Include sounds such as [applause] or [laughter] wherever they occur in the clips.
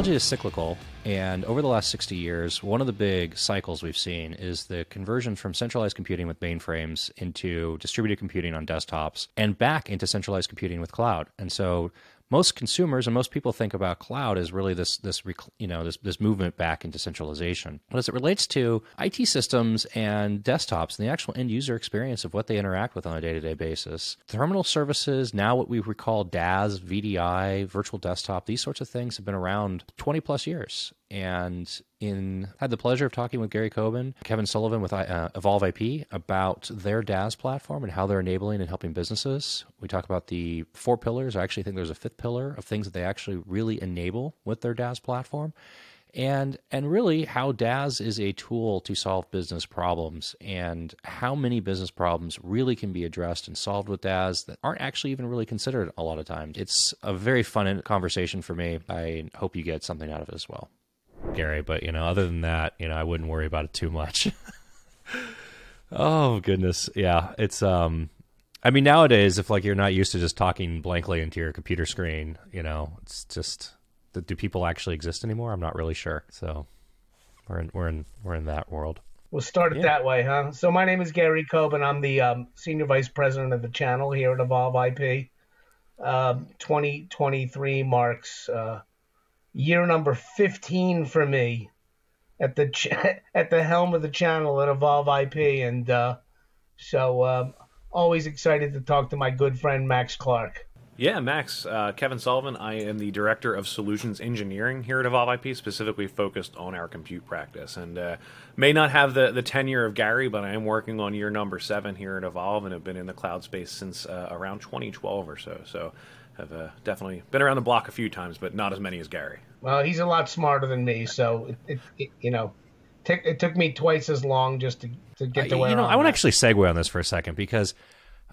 technology is cyclical, and over the last 60 years, one of the big cycles we've seen is the conversion from centralized computing with mainframes into distributed computing on desktops and back into centralized computing with cloud. And so most consumers and most people think about cloud as really this this you know this this movement back into centralization. But as it relates to IT systems and desktops and the actual end user experience of what they interact with on a day to day basis, terminal services now what we recall DaaS, VDI, virtual desktop, these sorts of things have been around 20 plus years and in had the pleasure of talking with Gary Coben, Kevin Sullivan with uh, Evolve IP about their DaaS platform and how they're enabling and helping businesses. We talk about the four pillars. I actually think there's a fifth pillar of things that they actually really enable with their DaaS platform. And and really how DaaS is a tool to solve business problems and how many business problems really can be addressed and solved with DaaS that aren't actually even really considered a lot of times. It's a very fun conversation for me. I hope you get something out of it as well. Gary. But you know, other than that, you know, I wouldn't worry about it too much. [laughs] oh goodness, yeah, it's um. I mean, nowadays, if like you're not used to just talking blankly into your computer screen, you know, it's just do people actually exist anymore? I'm not really sure. So we're in we're in we're in that world. We'll start it yeah. that way, huh? So my name is Gary Coben. I'm the um, senior vice president of the channel here at Evolve IP. Um, 2023 marks uh, year number 15 for me at the ch- [laughs] at the helm of the channel at Evolve IP, and uh, so um, always excited to talk to my good friend Max Clark. Yeah, Max, uh, Kevin Sullivan. I am the director of solutions engineering here at Evolve IP, specifically focused on our compute practice, and uh, may not have the the tenure of Gary, but I am working on year number seven here at Evolve, and have been in the cloud space since uh, around 2012 or so. So have uh, definitely been around the block a few times, but not as many as Gary. Well, he's a lot smarter than me, so it, it, it you know, t- it took me twice as long just to, to get to where. You know, I'm I want to actually segue on this for a second because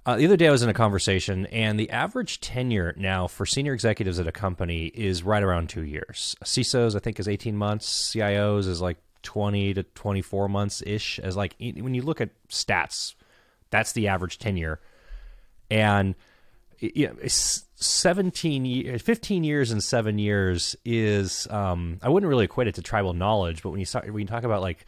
uh, the other day I was in a conversation, and the average tenure now for senior executives at a company is right around two years. CISOs, I think, is eighteen months. CIOs is like twenty to twenty four months ish. As like when you look at stats, that's the average tenure, and you know, 17 years 15 years and 7 years is um, I wouldn't really equate it to tribal knowledge but when you talk, when you talk about like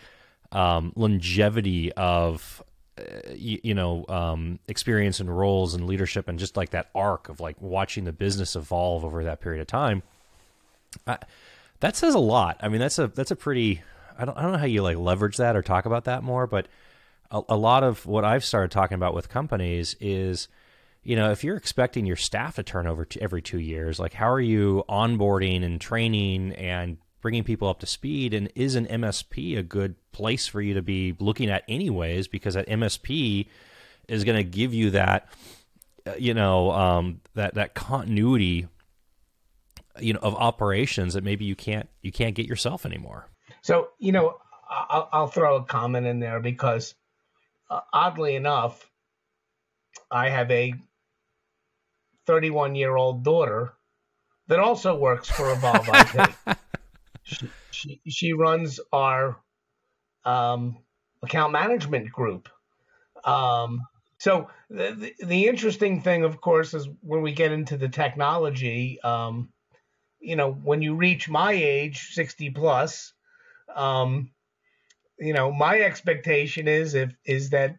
um, longevity of uh, you, you, know um, experience and roles and leadership and just like that arc of like watching the business evolve over that period of time I, that says a lot. I mean that's a that's a pretty I don't I don't know how you like leverage that or talk about that more but a, a lot of what I've started talking about with companies is you know, if you're expecting your staff to turn over to every two years, like how are you onboarding and training and bringing people up to speed? And is an MSP a good place for you to be looking at, anyways? Because that MSP is going to give you that, uh, you know, um, that that continuity, you know, of operations that maybe you can't you can't get yourself anymore. So you know, I'll, I'll throw a comment in there because, uh, oddly enough, I have a 31 year old daughter that also works for Evolve IP. [laughs] she, she, she, runs our um, account management group. Um, so the, the, the, interesting thing, of course, is when we get into the technology, um, you know, when you reach my age, 60 plus, um, you know, my expectation is if is that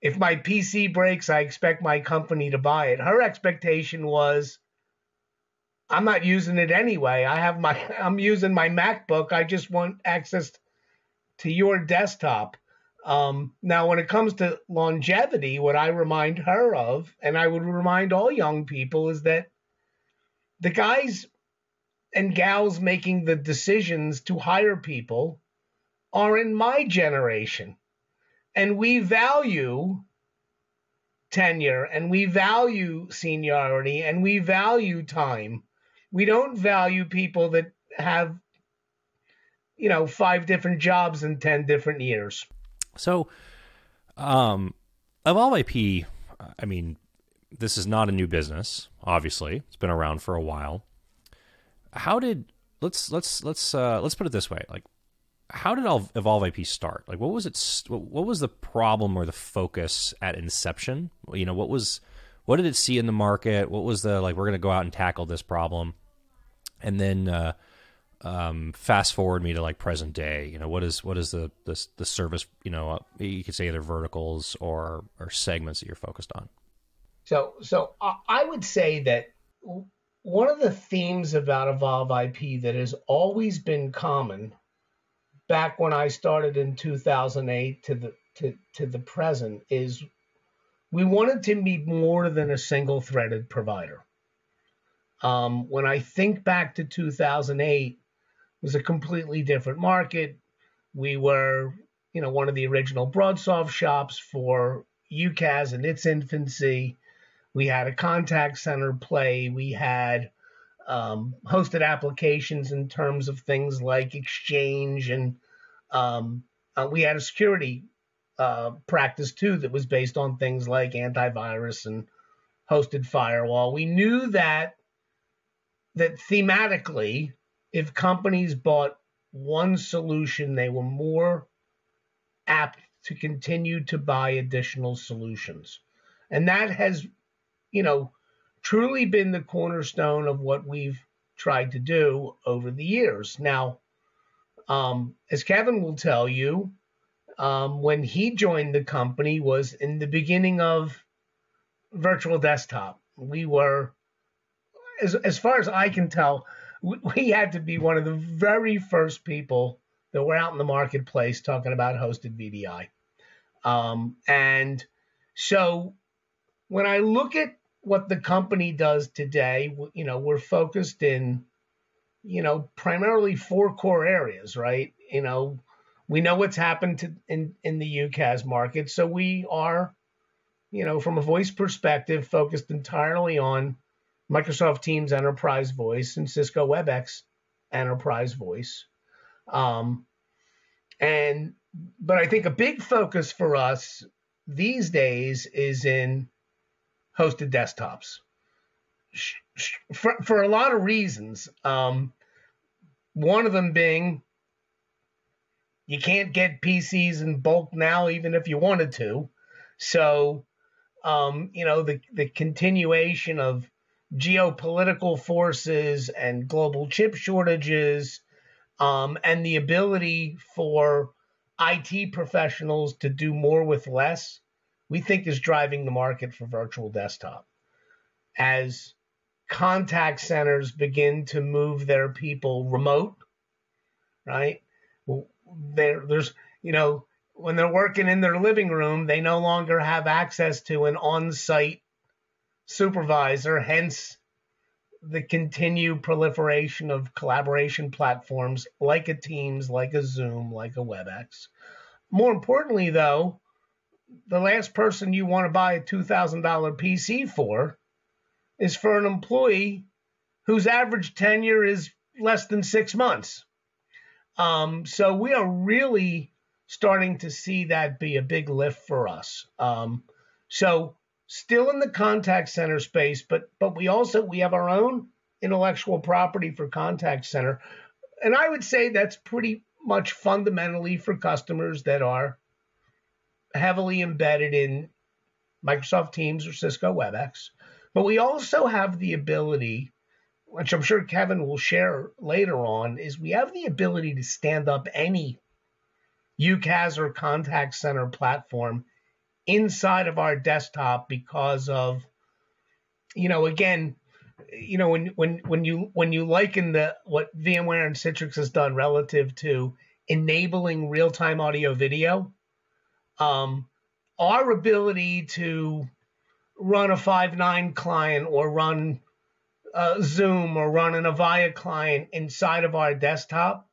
if my PC breaks, I expect my company to buy it. Her expectation was I'm not using it anyway. I have my [laughs] I'm using my MacBook. I just want access to your desktop. Um, now, when it comes to longevity, what I remind her of, and I would remind all young people, is that the guys and gals making the decisions to hire people are in my generation and we value tenure and we value seniority and we value time. We don't value people that have, you know, five different jobs in 10 different years. So, um, Evolve IP, I mean, this is not a new business, obviously. It's been around for a while. How did let's let's let's uh let's put it this way. Like how did Evolve IP start? Like, what was it? What was the problem or the focus at inception? You know, what was what did it see in the market? What was the like? We're going to go out and tackle this problem, and then uh, um, fast forward me to like present day. You know, what is what is the the, the service? You know, uh, you could say either verticals or or segments that you're focused on. So so I would say that one of the themes about Evolve IP that has always been common back when I started in 2008 to the to, to the present is we wanted to be more than a single threaded provider. Um, when I think back to 2008, it was a completely different market. We were, you know, one of the original BroadSoft shops for UCaaS in its infancy. We had a contact center play. We had um, hosted applications in terms of things like Exchange, and um, uh, we had a security uh, practice too that was based on things like antivirus and hosted firewall. We knew that that thematically, if companies bought one solution, they were more apt to continue to buy additional solutions. And that has, you know, truly been the cornerstone of what we've tried to do over the years. Now, um, as Kevin will tell you, um, when he joined the company was in the beginning of virtual desktop. We were as as far as I can tell, we, had to be one of the very first people that were out in the marketplace talking about hosted VDI. Um, and so when I look at what the company does today, you know, we're focused in, you know, primarily four core areas, right? You know, we know what's happened to, in in the UCaaS market, so we are, you know, from a voice perspective, focused entirely on Microsoft Teams Enterprise Voice and Cisco WebEx Enterprise Voice. Um, and but I think a big focus for us these days is in hosted desktops for, for a lot of reasons. Um, one of them being you can't get PCs in bulk now, even if you wanted to. So, um, you know, the, the continuation of geopolitical forces and global chip shortages, um, and the ability for IT professionals to do more with less, we think is driving the market for virtual desktop. As contact centers begin to move their people remote, right? There, there's, you know, when they're working in their living room, they no longer have access to an on site supervisor, hence the continued proliferation of collaboration platforms like a Teams, like a Zoom, like a WebEx. More importantly, though, the last person you want to buy a $2,000 PC for is for an employee whose average tenure is less than six months. Um, so we are really starting to see that be a big lift for us. Um, so still in the contact center space, but but we also we have our own intellectual property for contact center. And I would say that's pretty much fundamentally for customers that are heavily embedded in Microsoft Teams or Cisco WebEx. But we also have the ability, which I'm sure Kevin will share later on, is we have the ability to stand up any UCaaS or contact center platform inside of our desktop because of you know again you know when when when you when you liken the what VMware and Citrix has done relative to enabling real-time audio video um, our ability to run a Five9 client or run uh, Zoom or run an Avaya client inside of our desktop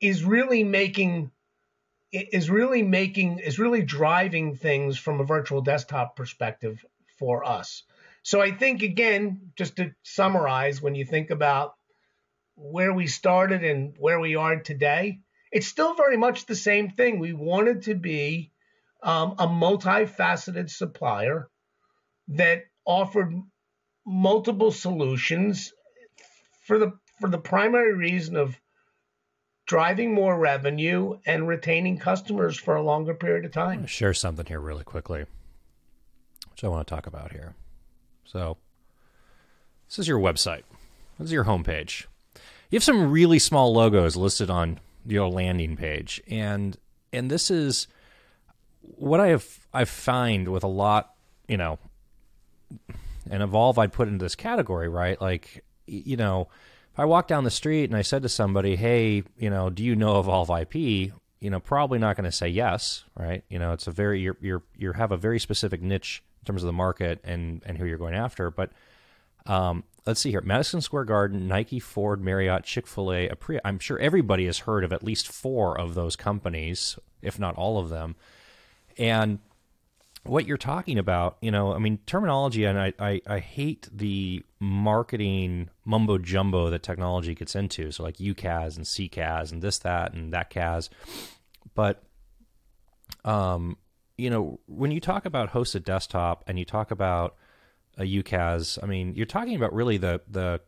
is really making is really making is really driving things from a virtual desktop perspective for us. So I think again, just to summarize, when you think about where we started and where we are today, it's still very much the same thing. We wanted to be um, a multifaceted supplier that offered multiple solutions for the for the primary reason of driving more revenue and retaining customers for a longer period of time. share something here really quickly, which I want to talk about here. So, this is your website. This is your homepage. you have some really small logos listed on your landing page, and and this is what I have I find with a lot, you know, and evolve I'd put into this category, right? Like, you know, if I walk down the street and I said to somebody, "Hey, you know, do you know Evolve IP?" You know, probably not going to say yes, right? You know, it's a very you're you're you have a very specific niche in terms of the market and and who you're going after, but um, let's see here: Madison Square Garden, Nike, Ford, Marriott, Chick Fil A, Apria. I'm sure everybody has heard of at least four of those companies, if not all of them, and what you're talking about, you know, I mean, terminology, and I, I, I, hate the marketing mumbo jumbo that technology gets into. So, like UCaaS and CCaaS and this, that, and that CAS. But, um, you know, when you talk about hosted desktop and you talk about a UCaaS, I mean, you're talking about really the, the,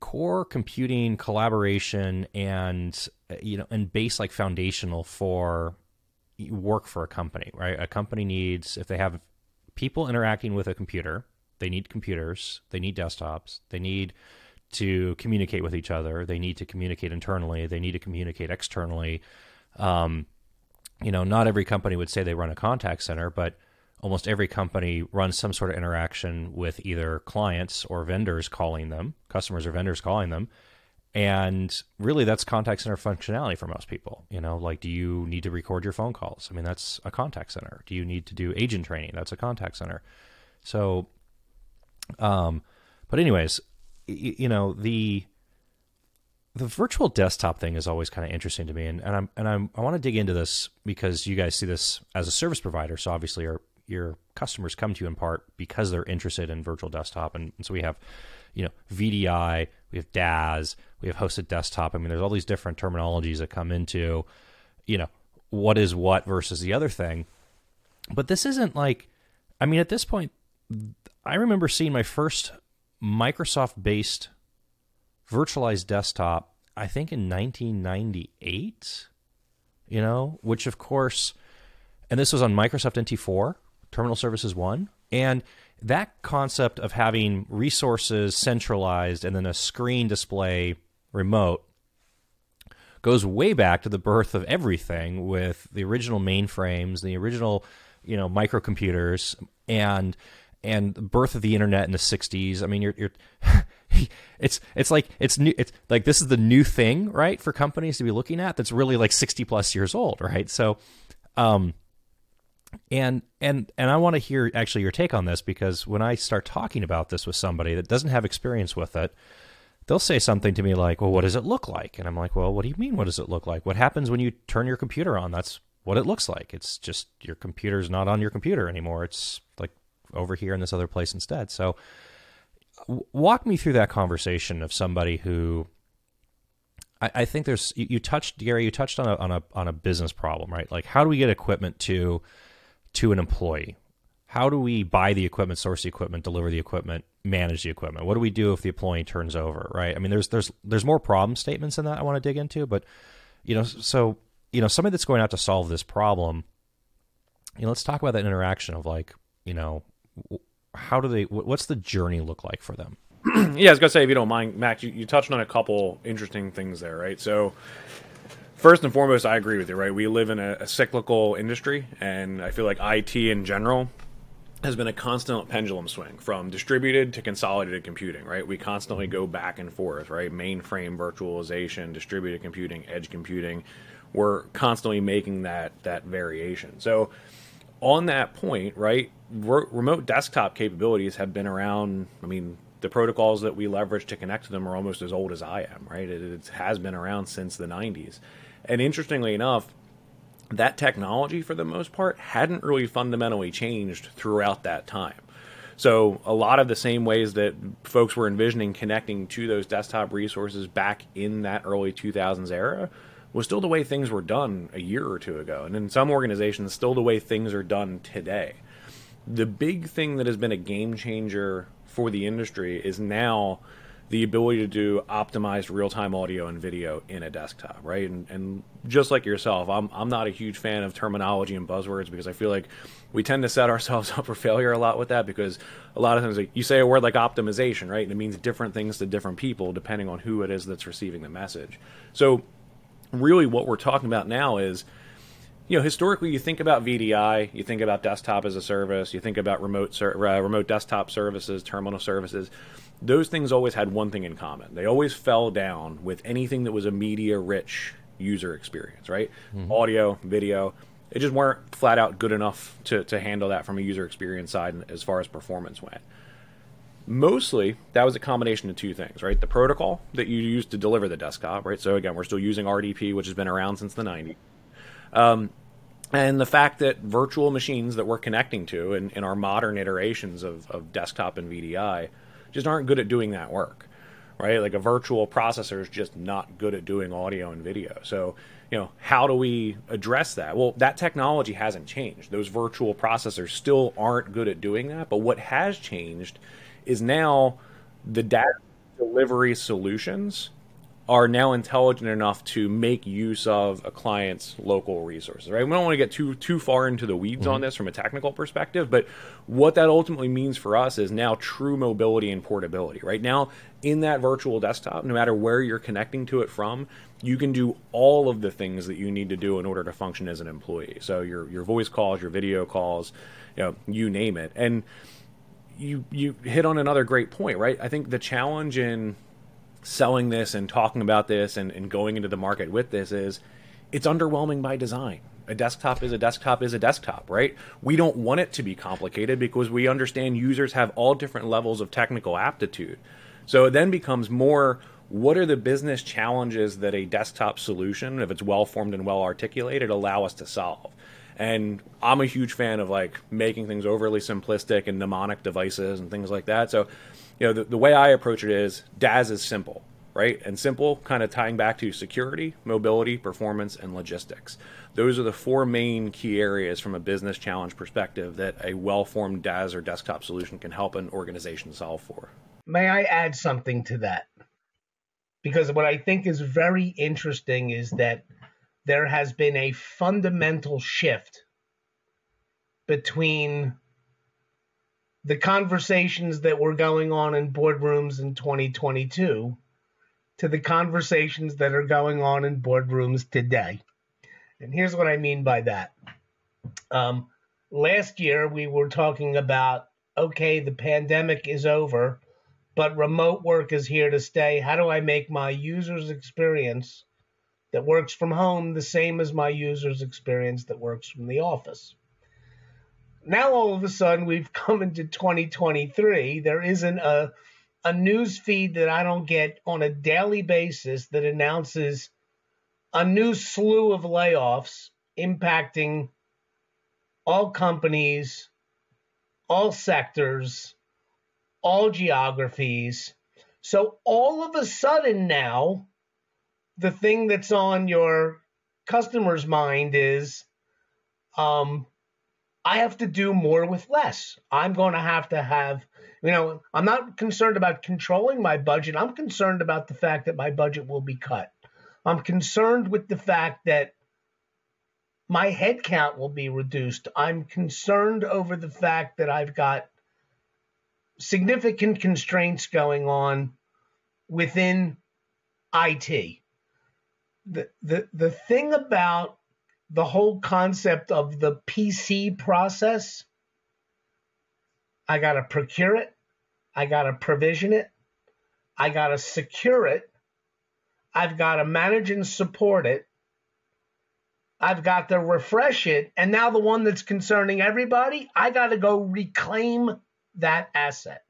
core computing collaboration and you know and base like foundational for work for a company, right? A company needs, if they have people interacting with a computer, they need computers, they need desktops, they need to communicate with each other, they need to communicate internally, they need to communicate externally. Um, you know, not every company would say they run a contact center, but almost every company runs some sort of interaction with either clients or vendors calling them, customers or vendors calling them, and really that's contact center functionality for most people you know like do you need to record your phone calls? I mean that's a contact center. Do you need to do agent training? That's a contact center. So um but anyways y- you know the the virtual desktop thing is always kind of interesting to me. And, and i'm and i'm i want to dig into this because you guys see this as a service provider. So obviously your your customers come to you in part because they're interested in virtual desktop and, and so we have you know vdi we have DaaS, we have hosted desktop. I mean, there's all these different terminologies that come into, you know, what is what versus the other thing. But this isn't like, I mean, at this point, I remember seeing my first Microsoft based virtualized desktop, I think in 1998, you know, which of course, and this was on Microsoft NT4, Terminal Services 1. And that concept of having resources centralized and then a screen display remote goes way back to the birth of everything with the original mainframes, the original, you know, microcomputers and and the birth of the internet in the 60s. I mean, you're, you're [laughs] it's it's like it's new it's like this is the new thing, right, for companies to be looking at that's really like 60 plus years old, right? So um and and and I want to hear actually your take on this because when I start talking about this with somebody that doesn't have experience with it, they'll say something to me like, "Well, what does it look like?" And I'm like, "Well, what do you mean what does it look like? What happens when you turn your computer on? That's what it looks like. It's just your computer's not on your computer anymore. It's like over here in this other place instead." So walk me through that conversation of somebody who I, I think there's you, you touched Gary, you touched on a on a on a business problem, right? Like how do we get equipment to to an employee? How do we buy the equipment, source the equipment, deliver the equipment, manage the equipment? What do we do if the employee turns over, right? I mean, there's there's there's more problem statements in that I want to dig into, but you know, so you know, somebody that's going out to solve this problem, you know, let's talk about that interaction of like, you know, how do they? What's the journey look like for them? [clears throat] yeah, I was gonna say if you don't mind, Max, you, you touched on a couple interesting things there, right? So First and foremost, I agree with you. Right, we live in a, a cyclical industry, and I feel like IT in general has been a constant pendulum swing from distributed to consolidated computing, right? We constantly go back and forth, right? Mainframe virtualization, distributed computing, edge computing. We're constantly making that that variation. So on that point, right, re- remote desktop capabilities have been around, I mean, the protocols that we leverage to connect to them are almost as old as I am, right? It, it has been around since the 90s. And interestingly enough, that technology, for the most part, hadn't really fundamentally changed throughout that time. So, a lot of the same ways that folks were envisioning connecting to those desktop resources back in that early 2000s era was still the way things were done a year or two ago. And in some organizations, still the way things are done today. The big thing that has been a game changer for the industry is now the ability to do optimized real time audio and video in a desktop, right? And, and just like yourself, I'm, I'm not a huge fan of terminology and buzzwords because I feel like we tend to set [laughs] ourselves up for failure a lot with that because a lot of times like, you say a word like optimization, right? And it means different things to different people depending on who it is that's receiving the message. So, really, what we're talking about now is you know, historically, you think about VDI, you think about desktop as a service, you think about remote ser- uh, remote desktop services, terminal services those things always had one thing in common. They always fell down with anything that was a media rich user experience, right? Mm-hmm. Audio, video. It just weren't flat out good enough to, to handle that from a user experience side as far as performance went. Mostly, that was a combination of two things, right? The protocol that you use to deliver the desktop, right? So, again, we're still using RDP, which has been around since the 90s. Um, and the fact that virtual machines that we're connecting to in, in our modern iterations of, of desktop and VDI just aren't good at doing that work, right? Like a virtual processor is just not good at doing audio and video. So, you know, how do we address that? Well, that technology hasn't changed. Those virtual processors still aren't good at doing that. But what has changed is now the data delivery solutions are now intelligent enough to make use of a client's local resources. Right? We don't want to get too too far into the weeds mm-hmm. on this from a technical perspective, but what that ultimately means for us is now true mobility and portability. Right now, in that virtual desktop, no matter where you're connecting to it from, you can do all of the things that you need to do in order to function as an employee. So your your voice calls, your video calls, you know, you name it, and you you hit on another great point, right? I think the challenge in selling this and talking about this and, and going into the market with this is it's underwhelming by design. A desktop is a desktop is a desktop, right? We don't want it to be complicated because we understand users have all different levels of technical aptitude. So it then becomes more what are the business challenges that a desktop solution, if it's well formed and well articulated, allow us to solve? And I'm a huge fan of like making things overly simplistic and mnemonic devices and things like that. So you know, the, the way I approach it is DaaS is simple, right? And simple, kind of tying back to security, mobility, performance, and logistics. Those are the four main key areas from a business challenge perspective that a well formed DaaS or desktop solution can help an organization solve for. May I add something to that? Because what I think is very interesting is that there has been a fundamental shift between the conversations that were going on in boardrooms in 2022 to the conversations that are going on in boardrooms today. And here's what I mean by that. Um, last year, we were talking about okay, the pandemic is over, but remote work is here to stay. How do I make my user's experience that works from home the same as my user's experience that works from the office? Now all of a sudden we've [laughs] come into 2023. There isn't a a news feed that I don't get on a daily basis that announces a new slew of layoffs impacting all companies, all sectors, all geographies. So all of a sudden now, the thing that's on your customer's mind is um, I have to do more with less. I'm going to have to have, you know, I'm not concerned about controlling my budget. I'm concerned about the fact that my budget will be cut. I'm concerned with the fact that my headcount will be reduced. I'm concerned over the fact that I've got significant constraints going on within IT. The, the, the thing about the whole concept of the PC process. I got to procure it. I got to provision it. I got to secure it. I've got to manage and support it. I've got to refresh it. And now the one that's concerning everybody, I got to go reclaim that asset.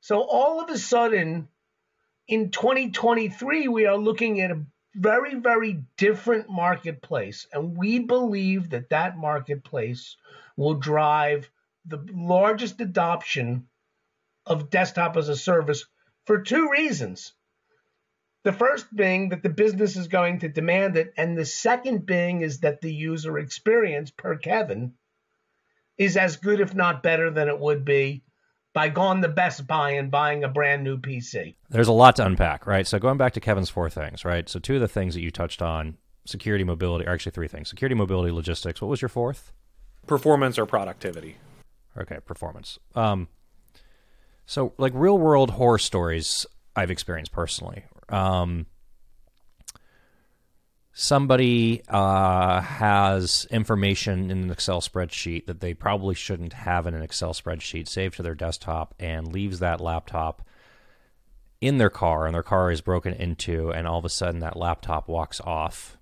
So all of a sudden, in 2023, we are looking at a very, very different marketplace. And we believe that that marketplace will drive the largest adoption of desktop as a service for two reasons. The first being that the business is going to demand it, and the second being is that the user experience per Kevin is as good, if not better, than it would be by going to Best Buy and buying a brand new PC. There's a lot to unpack, right? So going back to Kevin's four things, right? So two of the things that you touched on, security, mobility, or actually three things: security, mobility, logistics. What was your fourth? Performance or productivity. Okay, performance. Um, so like real world horror stories I've experienced personally. Um, somebody uh, has information in an Excel spreadsheet that they probably shouldn't have in an Excel spreadsheet saved to their desktop and leaves that laptop in their car, and their car is broken into, and all of a sudden that laptop walks off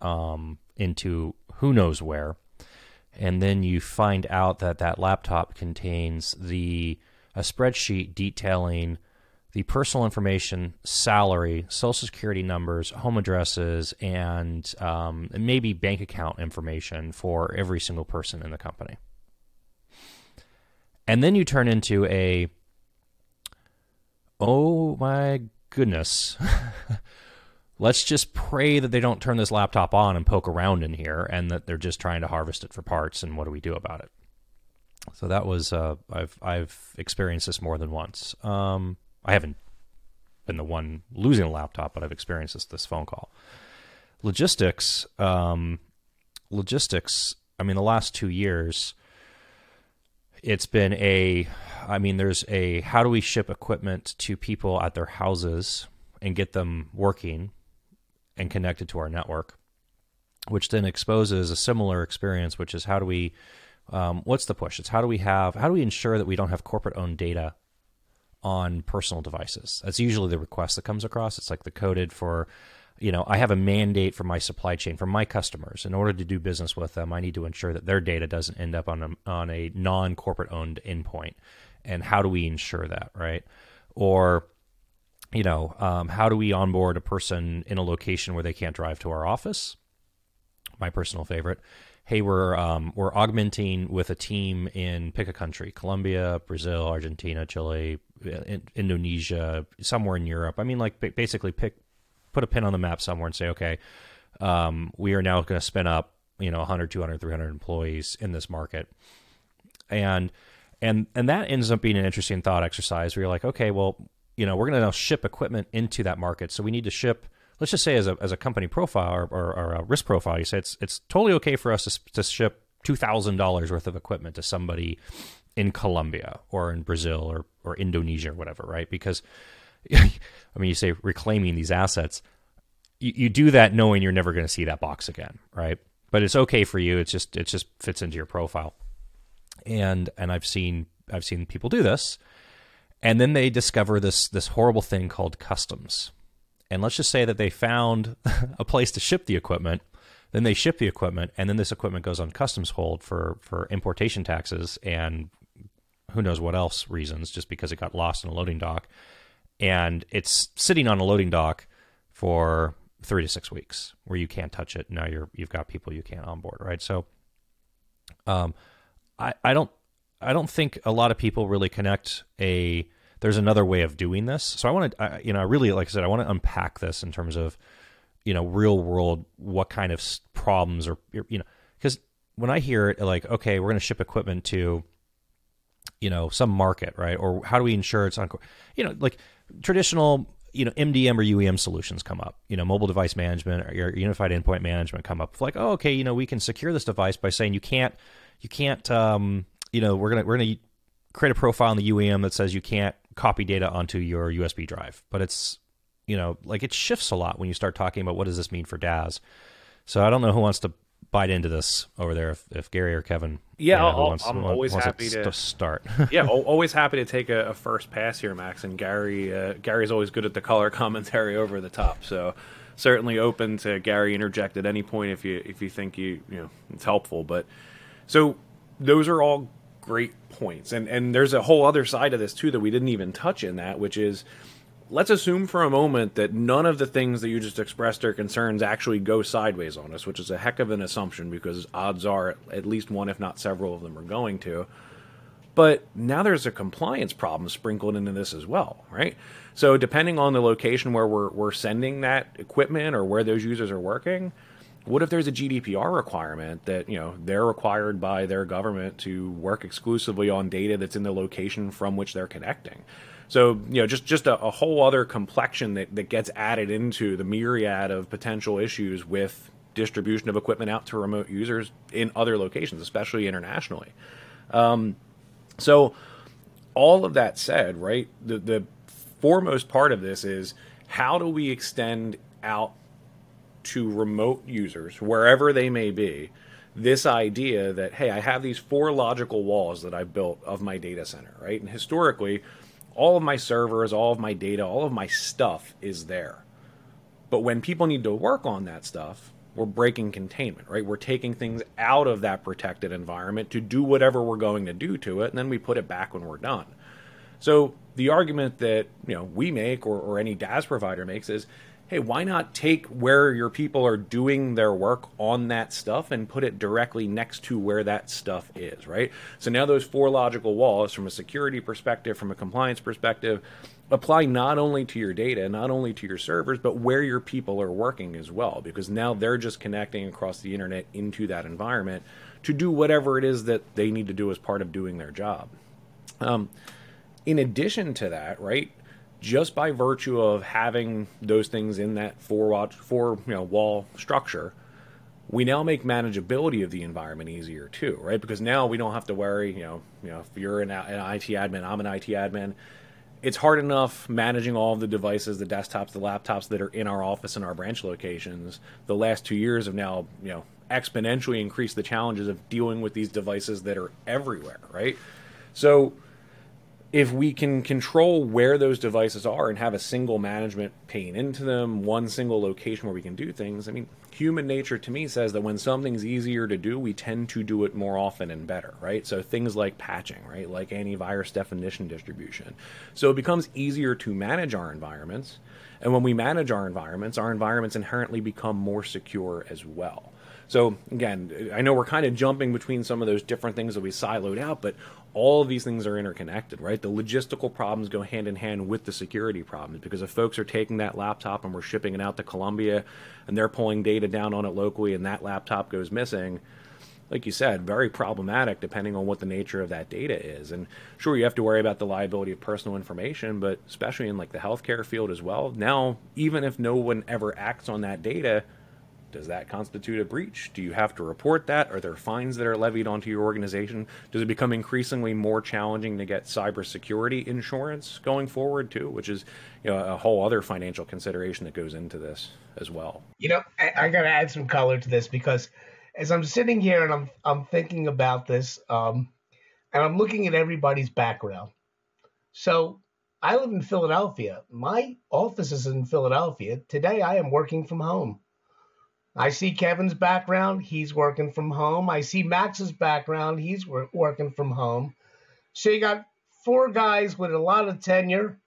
um, into who knows where. And then you find out that that laptop contains the a spreadsheet detailing the personal information, salary, social security numbers, home addresses, and um, maybe bank account information for every single person in the company. And then you turn into a, oh my goodness, [laughs] let's just pray that they don't turn this laptop on and poke around in here and that they're just trying to harvest it for parts. And what do we do about it? So that was, uh, I've, I've experienced this more than once. Um, I haven't been the one losing a laptop, but I've experienced this this phone call. Logistics, um, logistics. I mean, the last two years, it's been a. I mean, there's a how do we ship equipment to people at their houses and get them working and connected to our network, which then exposes a similar experience, which is how do we. Um, what's the push? It's how do we have how do we ensure that we don't have corporate owned data on personal devices. That's usually the request that comes across. It's like the coded for, you know, I have a mandate for my supply chain for my customers. In order to do business with them, I need to ensure that their data doesn't end up on a, on a non corporate owned endpoint. And how do we ensure that, right? Or, you know, um, how do we onboard a person in a location where they can't drive to our office? My personal favorite hey, we're um, we're augmenting with a team in pick a country: Colombia, Brazil, Argentina, Chile, in, Indonesia, somewhere in Europe. I mean, like basically pick put a pin on the map somewhere and say, okay, um, we are now going to spin up, you know, 100, 200, 300 employees in this market, and and and that ends up being an interesting thought exercise where you're like, okay, well, you know, we're going to now ship equipment into that market, so we need to ship let's just say as a as a company profile or, or, or a risk profile, you say it's it's totally okay for us to, to ship two thousand dollars worth of equipment to somebody in Colombia or in Brazil or or Indonesia or whatever, right? Because [laughs] I mean, you say reclaiming these assets, you, you do that knowing you're never going to see that box again, right? But it's okay for you. It's just it just fits into your profile, and and I've seen I've seen people do this, and then they discover this this horrible thing called customs and let's just say that they found [laughs] a place to ship the equipment then they ship the equipment and then this equipment goes on customs hold for for importation taxes and who knows what else reasons just because it got lost in a loading dock. And it's sitting on a loading dock for three to six weeks where you can't touch it. Now you're you've got people you can't onboard right? So um i i don't i don't think a lot of people really connect a there's another way of doing this. So I want to, you know, I really, like I said, I want to unpack this in terms of, you know, real world, what kind of problems or, you know, because when I hear it, like, okay, we're going to ship equipment to, you know, some market, right? Or how do we ensure it's on, you know, like traditional, you know, MDM or UEM solutions come up, you know, mobile device management or your unified endpoint management come up. Like, oh, okay, you know, we can secure this device by saying you can't, you can't, um, you know, we're gonna we're gonna create a profile in the UEM that says you can't copy data onto your USB drive. But it's, you know, like it shifts a lot when you start talking about what does this mean for DaaS. So I don't know who wants to bite into this over there, if, if Gary or Kevin. Yeah, you know, wants, I'm always happy to, to, start. [laughs] yeah, [laughs] always happy to take a, a, first pass here, Max. And Gary, uh, Gary's always good at the color [laughs] commentary over the top. So certainly open to Gary interject at any point if you if you think you you know it's helpful. But so those are all great points. And and there's a whole other side of this too that we didn't even touch in that, which is let's assume for a moment that none of the things that you just expressed are concerns actually go sideways on us, which is a heck of an assumption because odds are at least one, if not several of them, are going to. But now there's a compliance problem sprinkled into this as well, right? So depending on the location where we're, we're sending that equipment or where those users are working, what if there's a GDPR requirement that you know they're required by their government to work exclusively on data that's in the location from which they're connecting? So you know, just just a, a whole other complexion that, that gets added into the myriad of potential issues with distribution of equipment out to remote users in other locations, especially internationally. Um, so all of that said, right, the the foremost part of this is how do we extend out to remote users, wherever they may be, this idea that, hey, I have these four logical walls that I've built of my data center, right? And historically, all of my servers, all of my data, all of my stuff is there. But when people need to work on that stuff, we're breaking containment, right? We're taking things out of that protected environment to do whatever we're going to do to it, and then we put it back when we're done. So the argument that you know we make or, or any DaaS provider makes is hey, why not take where your people are doing their work on that stuff and put it directly next to where that stuff is, right? So now those four logical walls, from a security perspective, from a compliance perspective, apply not only to your data, not only to your servers, but where your people are working as well, because now they're just connecting across the internet into that environment to do whatever it is that they need to do as part of doing their job. Um, in addition to that, right, just by virtue of having those things in that four watch four you know wall structure we now make manageability of the environment easier too right? Because now we don't have to worry you know you know if you're an, an IT admin I'm an IT admin it's hard enough managing all of the devices the desktops the laptops that are in our office and our branch locations. The last 2 years have now you know exponentially increased the challenges of dealing with these devices that are everywhere right? So if we can control where those devices are and have a single management pane into them, one single location where we can do things, I mean, human nature to me says that when something's easier to do, we tend to do it more often and better, right? So things like patching, right? Like antivirus definition distribution. So it becomes easier to manage our environments. And when we manage our environments, our environments inherently become more secure as well. So again, I know we're kind of jumping between some of those different things that we siloed out, but all of these things are interconnected, right? The logistical problems go hand in hand with the security problems because if folks are taking that laptop and we're shipping it out to Colombia and they're pulling data down on it locally and that laptop goes missing, like you said, very problematic depending on what the nature of that data is. And sure, you have to worry about the liability of personal information, but especially in like the healthcare field as well. Now, even if no one ever acts on that data, does that constitute a breach? Do you have to report that? Are there fines that are levied onto your organization? Does it become increasingly more challenging to get cybersecurity insurance going forward too, which is you know a whole other financial consideration that goes into this as well. You know, I, I got to add some color to this because as I'm sitting here and I'm I'm thinking about this, um, and I'm looking at everybody's background. So I live in Philadelphia. My office is in Philadelphia. Today I am working from home. I see Kevin's background. He's working from home. I see Max's background. He's working from home. So you got four guys with a lot of tenure.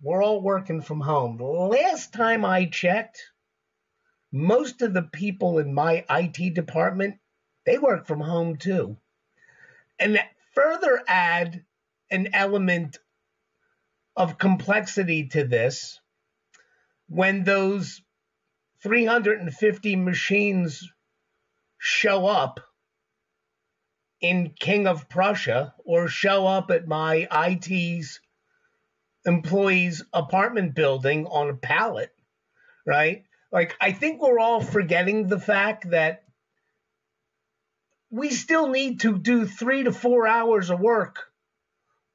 We're all working from home. Last time I checked, most of the people in my IT department, they work from home too. And that further add an element of complexity to this when those 350 machines show up in King of Prussia or show up at my IT's employees' apartment building on a pallet, right? Like, I think we're all forgetting the fact that we still need to do three to four hours of work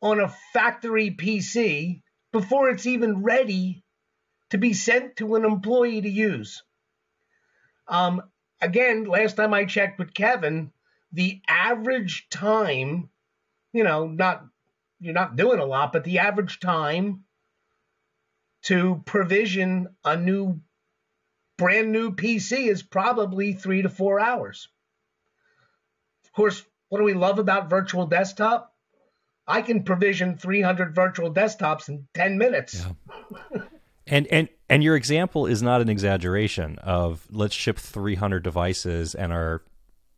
on a factory PC before it's even ready to be sent to an employee to use. Um, again, last time I checked with Kevin, the average time, you know, not you're not doing a lot, but the average time to provision a new brand new PC is probably three to four hours. Of course, what do we love about virtual desktop? I can provision 300 virtual desktops in 10 minutes. Yeah. [laughs] And and and your example is not an exaggeration of let's ship 300 devices and our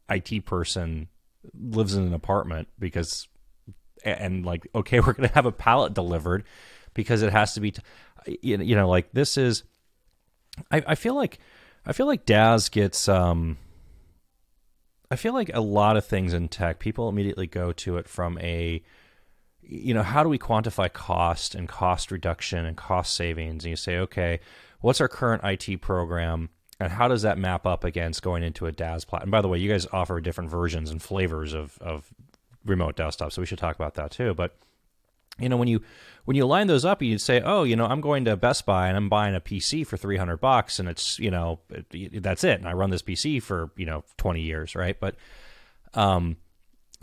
IT person lives in an apartment because and like okay [laughs] we're going to have a pallet delivered because it has to be t- you know like this is I, I feel like I feel like DaaS gets. Um, I feel like a lot of things in tech, people immediately go to it from a, you know, how do we quantify cost and cost reduction and cost savings? And you say, okay, what's our current IT program? And how does that map up against going into a DaaS platform? And by the way, you guys offer different versions and flavors of, of remote desktop, so we should talk about that too. But you know when you when you line those up you'd say oh you know i'm going to best buy and i'm buying a pc for 300 bucks and it's you know it, that's it and i run this pc for you know 20 years right but um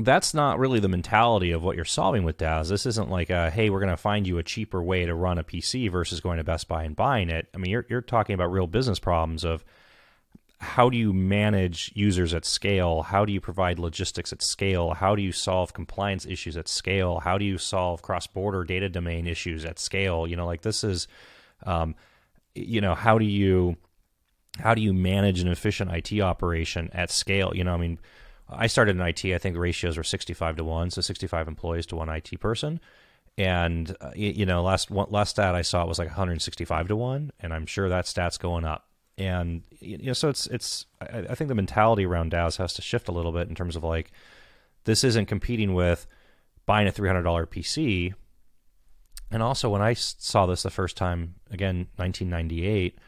that's not really the mentality of what you're solving with DaaS. This isn't like, a, hey, we're going to find you a cheaper way to run a PC versus going to Best Buy and buying it. I mean, you're you're talking about real business problems of how do you manage users at scale? How do you provide logistics at scale? How do you solve compliance issues at scale? How do you solve cross border data domain issues at scale? You know, like this is, um, you know, how do you how do you manage an efficient IT operation at scale? You know, I mean, I started in IT. I think the ratios were sixty five to one, so sixty five employees to one IT person. And uh, you know, last last stat I saw was like 165 to one, and I'm sure that stat's going up and you know so it's it's I, I, think the mentality around DaaS has to shift a little bit in terms of like this isn't competing with buying a $300 PC and also when I saw this the first time again 1998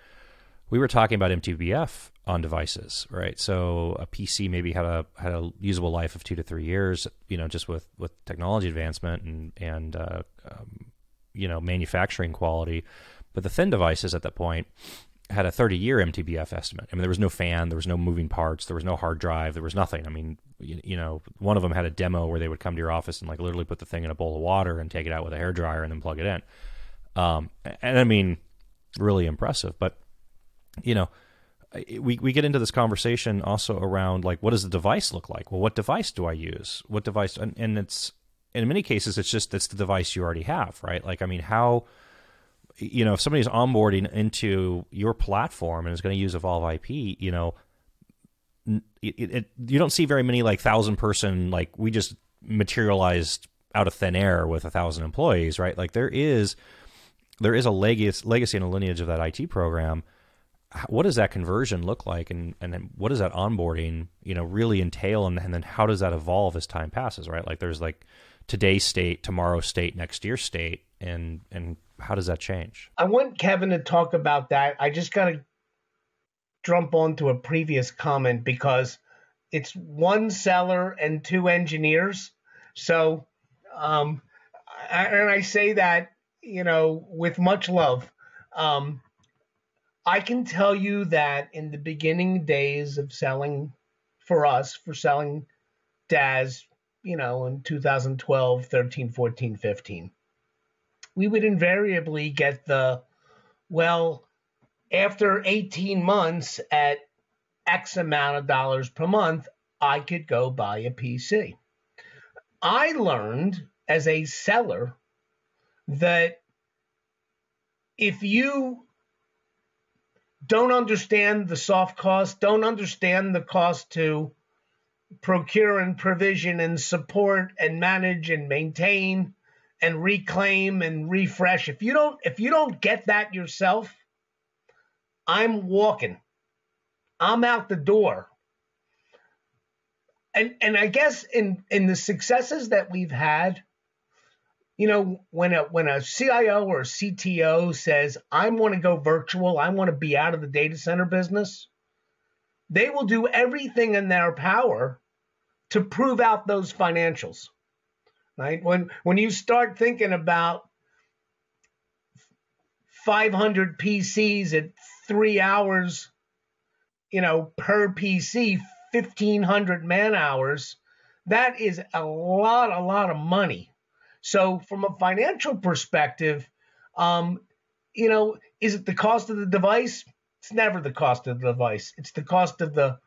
we were talking about MTBF on devices right so a PC maybe had a had a usable life of 2 to 3 years you know just with with technology advancement and and uh, um, you know manufacturing quality but the thin devices at that point had a 30 year MTBF estimate. I mean, there was no fan, there was no moving parts, there was no hard drive, there was nothing. I mean, you, you, know, one of them had a demo where they would come to your office and like literally put the thing in a bowl of water and take it out with a hair dryer and then plug it in. Um, and I mean, really impressive. But you know, we we get into this conversation also around like what does the device look like? Well, what device do I use? What device? And, and it's in many cases it's just it's the device you already have, right? Like I mean, how you know, if somebody's onboarding into your platform and is going to use Evolve IP, you know, it, it, you don't see very many like thousand person like we just materialized out of thin air with a thousand employees, right? Like there is there is a legacy, legacy and a lineage of that IT program. What does that conversion look like, and and what does that onboarding you know really entail, and, and then how does that evolve as time passes, right? Like there's like today's state, tomorrow's state, next year's state, and and how does that change? I want Kevin to talk about that. I just got to jump onto a previous comment because it's one seller and two engineers. So, um, I, and I say that you know with much love. Um, I can tell you that in the beginning days of selling for us, for selling DaaS, you know, in 2012, 13, 14, 15, we would invariably get the, well, after 18 months at X amount of dollars per month, I could go buy a PC. I learned as a seller that if you don't understand the soft cost, don't understand the cost to procure and provision and support and manage and maintain and reclaim and refresh. If you don't if you don't get that yourself, I'm walking. I'm out the door. And and I guess in in the successes that we've had, you know, when a when a CIO or a CTO says, "I want to go virtual, I want to be out of the data center business," they will do everything in their power to prove out those financials right? When when you start thinking about 500 PCs at three hours, you know, per PC, 1,500 man hours, that is a lot, a lot of money. So, from a financial perspective, um, you know, is it the cost of the device? It's never the cost of the device. It's the cost of the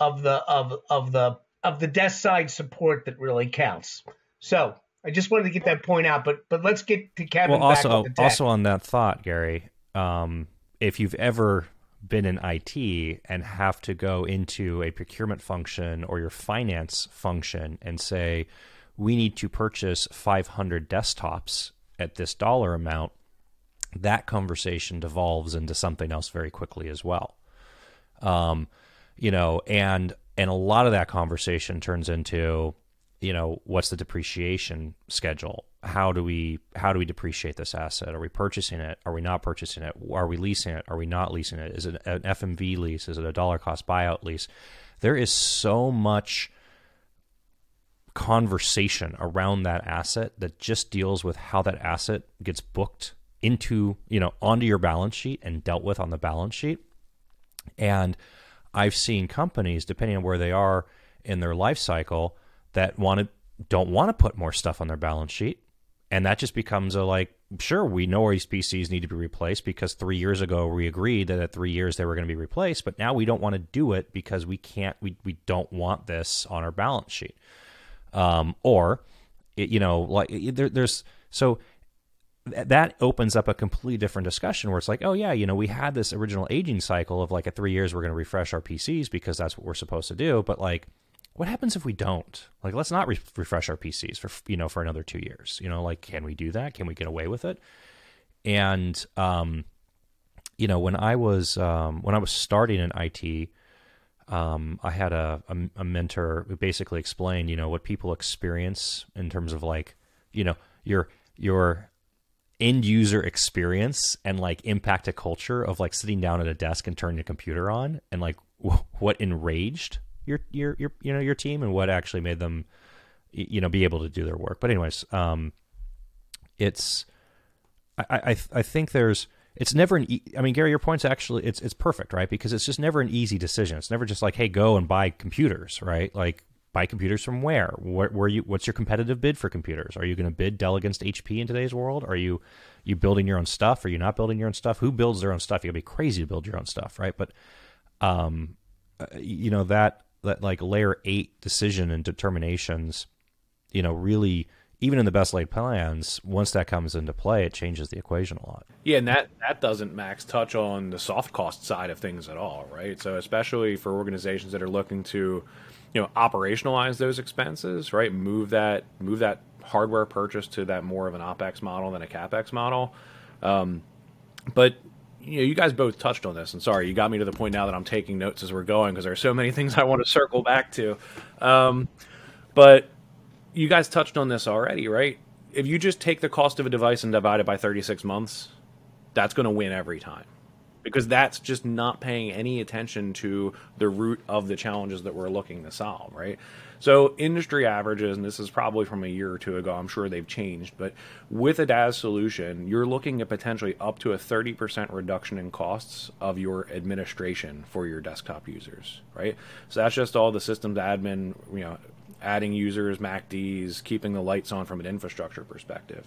of the of of the of the desk side support that really counts. So I just wanted to get that point out, but but let's get to Kevin. Well, also also on that thought, Gary, um, if you've ever been in IT and have to go into a procurement function or your finance function and say, we need to purchase 500 desktops at this dollar amount, that conversation devolves into something else very quickly as well. Um, you know, and and a lot of that conversation turns into, you know, what's the depreciation schedule? How do we how do we depreciate this asset? Are we purchasing it? Are we not purchasing it? Are we leasing it? Are we not leasing it? Is it an FMV lease? Is it a dollar cost buyout lease? There is so much conversation around that asset that just deals with how that asset gets booked into, you know, onto your balance sheet and dealt with on the balance sheet. And I've seen companies, depending on where they are in their life cycle, that want to don't want to put more stuff on their balance sheet. And that just becomes a like, sure, we know our PCs need to be replaced because three years ago we agreed that at three years they were going to be replaced, but now we don't want to do it because we can't, we, we don't want this on our balance sheet um, or it, you know like there, there's so that opens up a completely different discussion where it's like, oh yeah, you know, we had this original aging cycle of like at three years we're going to refresh our PCs because that's what we're supposed to do. But like, what happens if we don't? Like, let's not re- refresh our PCs for you know for another two years. You know, like, can we do that? Can we get away with it? And um, you know, when I was um, when I was starting in IT, um, I had a, a, a mentor who basically explained, you know, what people experience in terms of like, you know, your your end user experience and like impact a culture of like sitting down at a desk and turning a computer on and like w- what enraged your your your you know your team and what actually made them you know be able to do their work. But anyways, um, it's I I I think there's it's never an. E- I mean, Gary, your point's actually it's it's perfect, right? Because it's just never an easy decision. It's never just like, hey, go and buy computers, right? Like buy computers from where? Where, where you? What's your competitive bid for computers? Are you going to bid Dell against HP in today's world? Are you you building your own stuff? Are you not building your own stuff? Who builds their own stuff? You got to be crazy to build your own stuff, right? But, um, uh, you know that that like layer eight decision and determinations, you know, really even in the best laid plans, once that comes into play, it changes the equation a lot. Yeah, and that that doesn't max touch on the soft cost side of things at all, right? So especially for organizations that are looking to, you know, operationalize those expenses, right? Move that move that hardware purchase to that more of an opex model than a capex model. Um, but you know, you guys both touched on this, and sorry, you got me to the point now that I'm taking notes as we're going because there are so many [laughs] things I want to circle back to. Um, but you guys touched on this already, right? If you just take the cost of a device and divide it by 36 months, that's going to win every time. Because that's just not paying any attention to the root of the challenges that we're looking to solve, right? So, industry averages, and this is probably from a year or two ago, I'm sure they've changed, but with a DaaS solution, you're looking at potentially up to a 30% reduction in costs of your administration for your desktop users, right? So, that's just all the systems admin, you know, adding users, MACDs, keeping the lights on from an infrastructure perspective.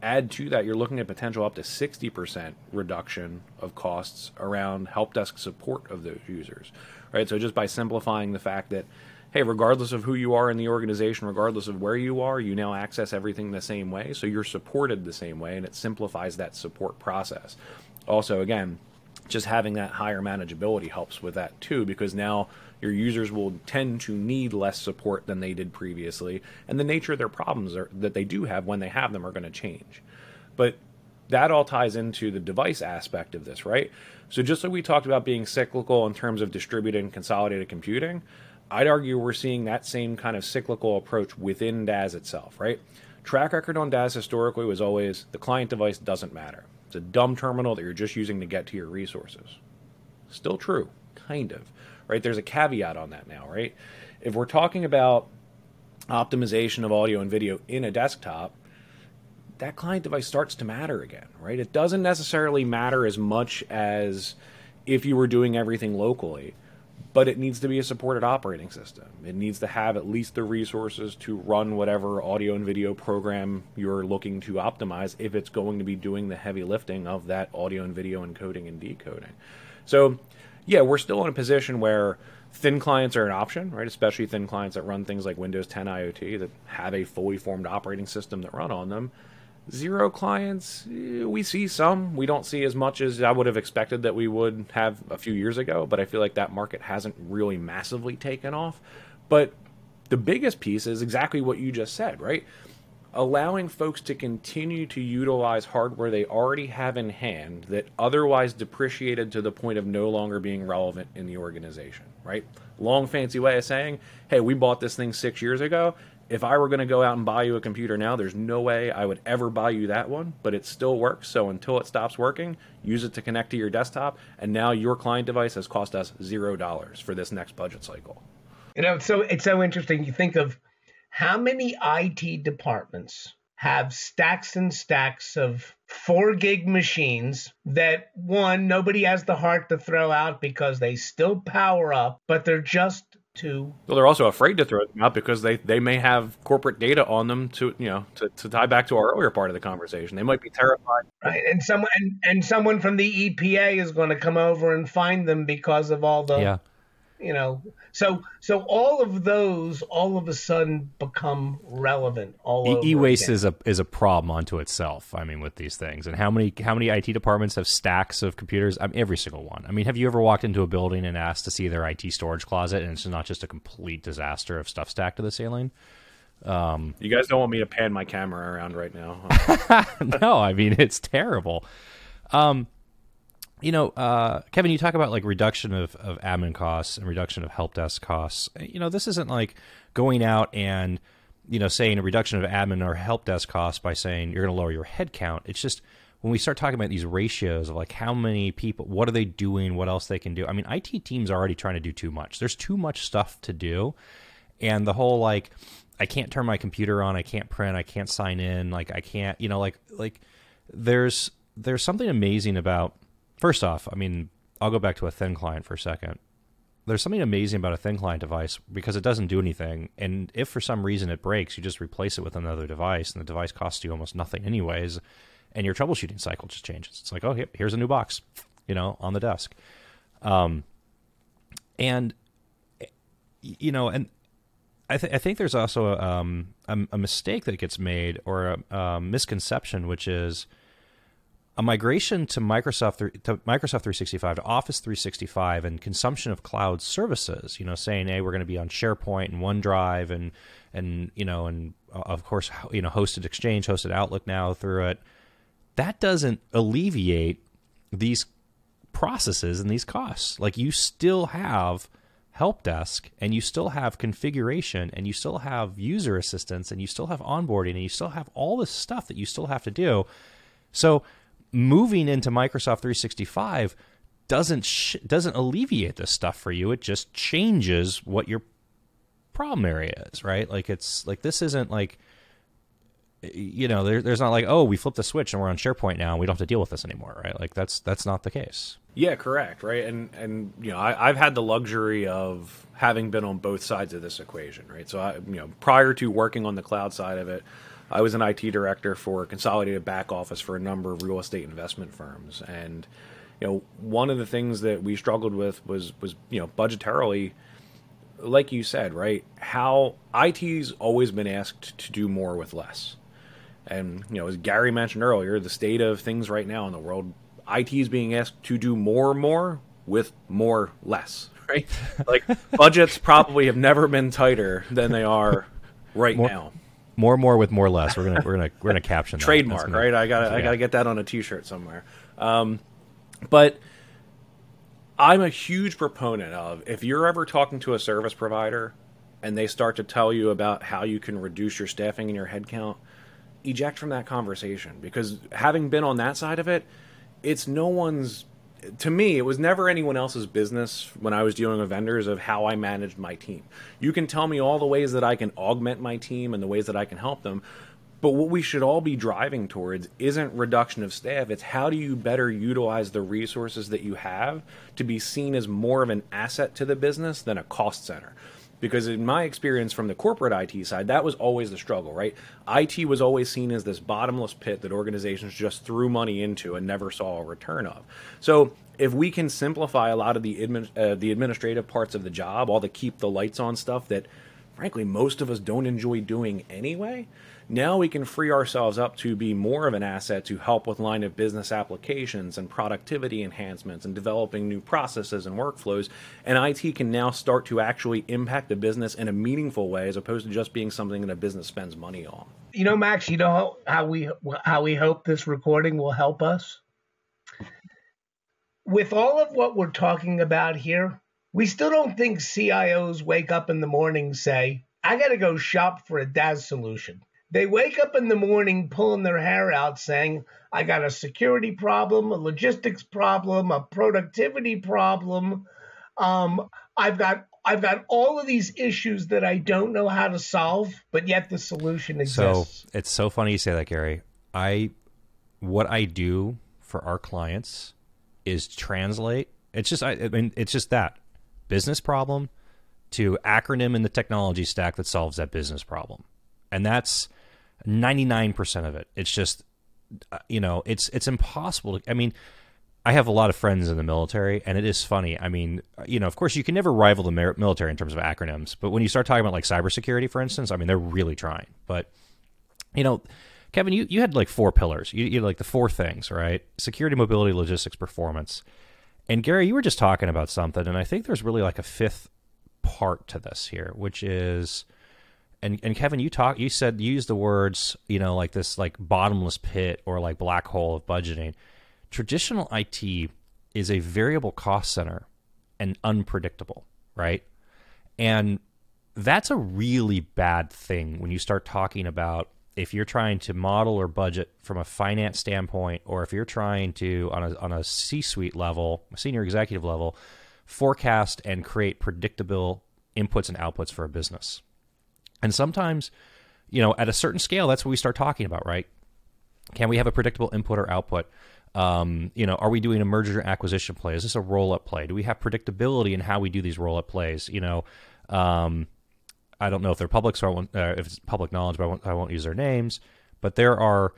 Add to that, you're looking at potential up to 60% reduction of costs around help desk support of those users, right? So just by simplifying the fact that, hey, regardless of who you are in the organization, regardless of where you are, you now access everything the same way. So you're supported the same way, and it simplifies that support process. Also, again, just having that higher manageability helps with that too, because now your users will tend to need less support than they did previously, and the nature of their problems are, that they do have when they have them are going to change. But that all ties into the device aspect of this, right? So just like we talked about being cyclical in terms of distributed and consolidated computing, I'd argue we're seeing that same kind of cyclical approach within DaaS itself, right? Track record on DaaS historically was always the client device doesn't matter. It's a dumb terminal that you're just using to get to your resources. Still true, kind of right? There's a caveat on that now, right? If we're talking about optimization of audio and video in a desktop, that client device starts to matter again, right? It doesn't necessarily matter as much as if you were doing everything locally, but it needs to be a supported operating system. It needs to have at least the resources to run whatever audio and video program you're looking to optimize if it's going to be doing the heavy lifting of that audio and video encoding and decoding. So yeah, we're still in a position where thin clients are an option, right? Especially thin clients that run things like Windows 10 IoT that have a fully formed operating system that run on them. Zero clients, eh, we see some. We don't see as much as I would have expected that we would have a few years ago, but I feel like that market hasn't really massively taken off. But the biggest piece is exactly what you just said, right? Allowing folks to continue to utilize hardware they already have in hand that otherwise depreciated to the point of no longer being relevant in the organization, right? Long, fancy way of saying, hey, we bought this thing six years ago. If I were going to go out and buy you a computer now, there's no way I would ever buy you that one, but it still works. So until it stops working, use it to connect to your desktop. And now your client device has cost us zero dollars for this next budget cycle. You know, it's so it's so interesting. You think of how many IT departments have stacks and stacks of four gig machines that one, nobody has the heart to throw out because they still power up, but they're just too. Well, they're also afraid to throw them out because they, they may have corporate data on them to you know to, to tie back to our earlier part of the conversation. They might be terrified. Right, and someone and, and someone from the EPA is going to come over and find them because of all the Yeah. you know so so all of those all of a sudden become relevant all E waste is a is a problem unto itself. I mean, with these things, and how many how many IT departments have stacks of computers? I mean, every single one. I mean, have you ever walked into a building and asked to see their IT storage closet, and it's not just a complete disaster of stuff stacked to the ceiling? You guys don't want me to pan my camera around right now. [laughs] no, I mean it's terrible. Um, you know, uh, Kevin, you talk about like reduction of, of admin costs and reduction of help desk costs. You know, this isn't like going out and you know saying a reduction of admin or help desk costs by saying you're going to lower your head count. It's just when we start talking about these ratios of like how many people, what are they doing, what else they can do. I mean, IT teams are already trying to do too much. There's too much stuff to do, and the whole like I can't turn my computer on, I can't print, I can't sign in, like I can't, you know, like like there's there's something amazing about first off, I mean, I'll go back to a thin client for a second. There's something amazing about a thin client device because it doesn't do anything. And if for some reason it breaks, you just replace it with another device, and the device costs you almost nothing, anyways. And your troubleshooting cycle just changes. It's like, oh, here's a new box, you know, on the desk. Um, and you know, and I, th- I think there's also a, um, a, a mistake that gets made or a, a misconception, which is a migration to Microsoft to Microsoft 365 to Office 365 and consumption of cloud services. You know, saying, "Hey, we're going to be on SharePoint and OneDrive and and you know and uh, of course you know hosted Exchange, hosted Outlook now through it." That doesn't alleviate these processes and these costs. Like you still have help desk and you still have configuration and you still have user assistance and you still have onboarding and you still have all this stuff that you still have to do. So moving into Microsoft 365 doesn't sh- doesn't alleviate this stuff for you. It just changes what your problem area is, right? Like it's like this isn't like you know, there, there's not like, oh, we flipped the switch and we're on SharePoint now and we don't have to deal with this anymore, right? Like that's that's not the case. Yeah, correct, right? And and you know, I, I've had the luxury of having been on both sides of this equation, right? So I, you know, prior to working on the cloud side of it, I was an IT director for a consolidated back office for a number of real estate investment firms, and you know, one of the things that we struggled with was was you know budgetarily, like you said, right? How IT's always been asked to do more with less. And you know, as Gary mentioned earlier, the state of things right now in the world, IT is being asked to do more more with more less, [laughs] right? Like budgets probably have never been tighter than they are right now. More and more with more less. We're gonna we're gonna we're gonna caption that. Trademark, gonna- right? I got to I got to get that on a T-shirt somewhere. Um, but I'm a huge proponent of if you're ever talking to a service provider and they start to tell you about how you can reduce your staffing and your headcount, eject from that conversation because having been on that side of it, it's no one's. To me, it was never anyone else's business when I was dealing with vendors of how I managed my team. You can tell me all the ways that I can augment my team and the ways that I can help them, but what we should all be driving towards isn't reduction of staff. It's how do you better utilize the resources that you have to be seen as more of an asset to the business than a cost center. Because in my experience from the corporate IT side, that was always the struggle, right? IT was always seen as this bottomless pit that organizations just threw money into and never saw a return of. So if we can simplify a lot of the admin, uh, the administrative parts of the job, all the keep the lights on stuff that frankly, most of us don't enjoy doing anyway. Now we can free ourselves up to be more of an asset to help with line of business applications and productivity enhancements and developing new processes and workflows. And IT can now start to actually impact the business in a meaningful way as opposed to just being something that a business spends money on. You know, Max, you know how we how we hope this recording will help us? With all of what we're talking about here, we still don't think CIOs wake up in the morning say, I got to go shop for a DaaS solution. They wake up in the morning pulling their hair out saying, I got a security problem, a logistics problem, a productivity problem. Um, I've got I've got all of these issues that I don't know how to solve, but yet the solution exists. So it's so funny you say that, Gary. I what I do for our clients is translate. It's just I, I mean it's just that business problem to acronym in the technology stack that solves that business problem. And that's 99% of it. It's just uh, you know, it's it's impossible to I mean, I have a lot of friends in the military, and it is funny. I mean, you know, of course, you can never rival the military in terms of acronyms, but when you start talking about like cybersecurity, for instance, I mean, they're really trying. But you know, Kevin, you, you had like four pillars. You, you had like the four things, right? Security, mobility, logistics, performance. And Gary, you were just talking about something, and I think there's really like a fifth part to this here, which is and and Kevin, you talk, you said used the words, you know, like this like bottomless pit or like black hole of budgeting. Traditional IT is a variable cost center and unpredictable, right? And that's a really bad thing when you start talking about if you're trying to model or budget from a finance standpoint, or if you're trying to on a on a C-suite level, a senior executive level, forecast and create predictable inputs and outputs for a business and sometimes, you know, at a certain scale, that's what we start talking about, right? Can we have a predictable input or output? Um, you know, are we doing a merger acquisition play? Is this a roll up play? Do we have predictability in how we do these roll up plays? You know, um, I don't know if they're public, so I won't, uh, if it's public knowledge, but I won't, I won't use their names. But there are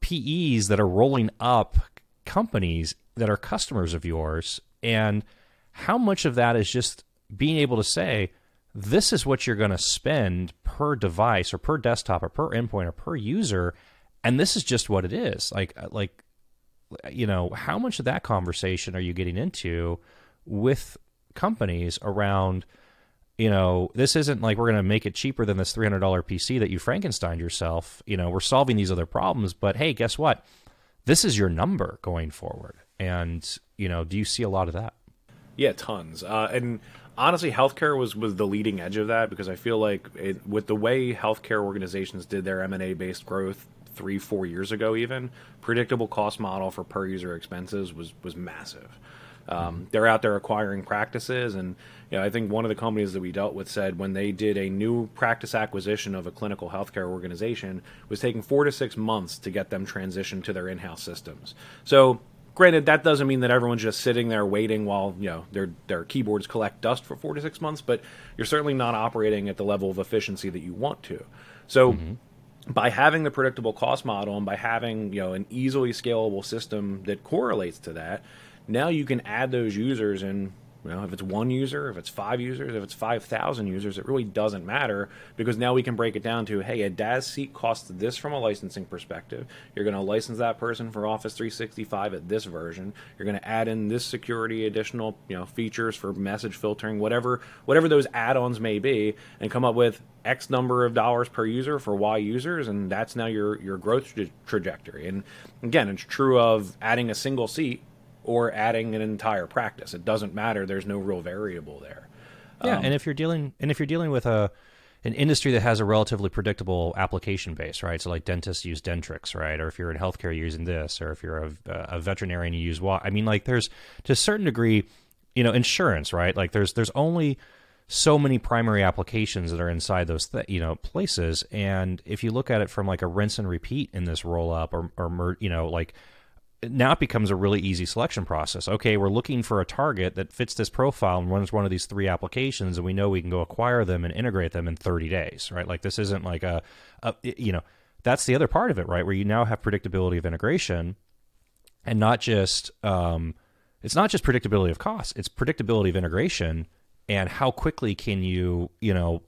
PEs that are rolling up companies that are customers of yours, and how much of that is just being able to say, this is what you're going to spend per device or per desktop or per endpoint or per user and this is just what it is. Like uh, like you know how much of that conversation are you getting into with companies around you know this isn't like we're going to make it cheaper than this $300 pc that you frankenstein yourself. You know we're solving these other problems but hey guess what? This is your number going forward. And you know do you see a lot of that? Yeah tons. Uh, and honestly, healthcare was was the leading edge of that because I feel like it, with the way healthcare organizations did their M and A based growth three four years ago, even predictable cost model for per user expenses was was massive. Um, they're out there acquiring practices, and you know, I think one of the companies that we dealt with said when they did a new practice acquisition of a clinical healthcare organization was taking four to six months to get them transitioned to their in-house systems. So Granted, that doesn't mean that everyone's just sitting there waiting while you know their their keyboards collect dust for four to six months, but you're certainly not operating at the level of efficiency that you want to. So. Mm-hmm by having the predictable cost model and by having you know an easily scalable system that correlates to that now you can add those users and you know, if it's one user, if it's five users, if it's 5,000 users, it really doesn't matter because now we can break it down to hey, a DaaS seat costs this from a licensing perspective. You're going to license that person for Office 365 at this version. You're going to add in this security additional you know features for message filtering, whatever whatever those add-ons may be, and come up with X number of dollars per user for Y users, and that's now your your growth tra- trajectory. And again, it's true of adding a single seat or adding an entire practice. It doesn't matter. There's no real variable there. Yeah, um, and if you're dealing and if you're dealing with a an industry that has a relatively predictable application base, right? So like dentists use Dentrix, right? Or if you're in healthcare, you're using this, or if you're a, a veterinarian, you use what? I mean, like there's to a certain degree, you know, insurance, right? Like there's there's only so many primary applications that are inside those th- you know places, and if you look at it from like a rinse and repeat in this roll up, or or you know like now it becomes a really easy selection process. Okay, we're looking for a target that fits this profile and runs one of these three applications, and we know we can go acquire them and integrate them in 30 days, right? Like this isn't like a, a you know, that's the other part of it, right? Where you now have predictability of integration, and not just um, it's not just predictability of cost; it's predictability of integration and how quickly can you, you know,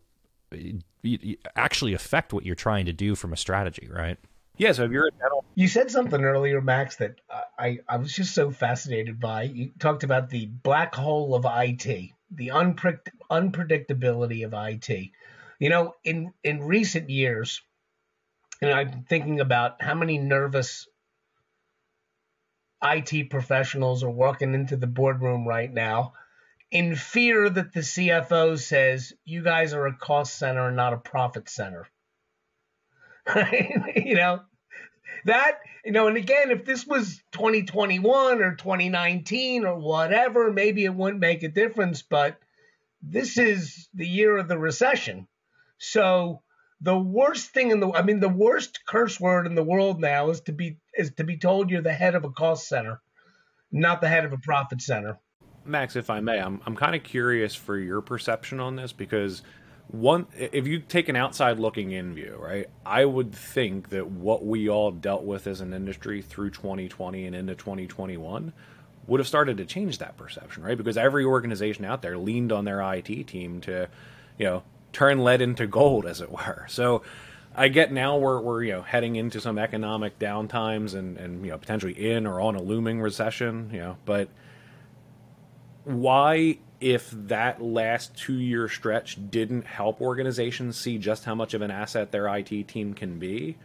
actually affect what you're trying to do from a strategy, right? Yeah, so if you're a dental You said something earlier, Max, that I, I was just so fascinated by. You talked about the black hole of IT, the unpredict- unpredictability of IT. You know, in in recent years, and I'm thinking about how many nervous IT professionals are walking into the boardroom right now in fear that the CFO says, you guys are a cost center and not a profit center. [laughs] you know, that, you know, and again, if this was 2021 or 2019 or whatever, maybe it wouldn't make a difference, but this is the year of the recession. So the worst thing in the I mean the worst curse word in the world now is to be is to be told you're the head of a cost center, not the head of a profit center. Max, if I may, I'm I'm kind of curious for your perception on this because one if you take an outside looking in view, right? I would think that what we all dealt with as an industry through 2020 and into 2021 would have started to change that perception, right? Because every organization out there leaned on their IT team to, you know, turn lead into gold, as it were. So I get now we're, we're you know heading into some economic downtimes and, and you know potentially in or on a looming recession, you know, but why if that last two year stretch didn't help organizations see just how much of an asset their IT team can be,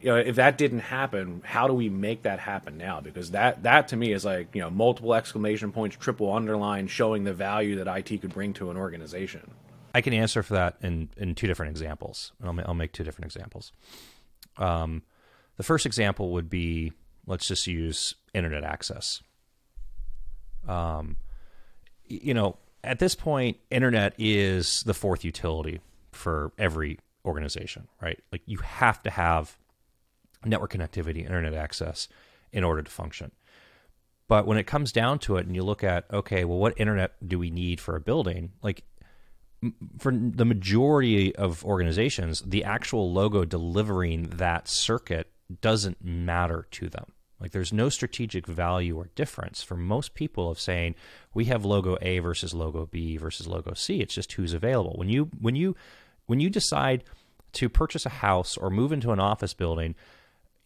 you know, if that didn't happen, how do we make that happen now? Because that that to me is like you know multiple exclamation points, triple underline, showing the value that IT could bring to an organization. I can answer for that in in two different examples. I'll, I'll make two different examples. Um, the first example would be let's just use internet access. Um, you know, at this point, internet is the fourth utility for every organization, right? Like you have to have network connectivity, internet access in order to function. But when it comes down to it, and you look at, okay, well, what internet do we need for a building? Like for the majority of organizations, the actual logo delivering that circuit doesn't matter to them. Like there's no strategic value or difference for most people of saying we have logo A versus logo B versus logo C. It's just who's available. When you when you when you decide to purchase a house or move into an office building,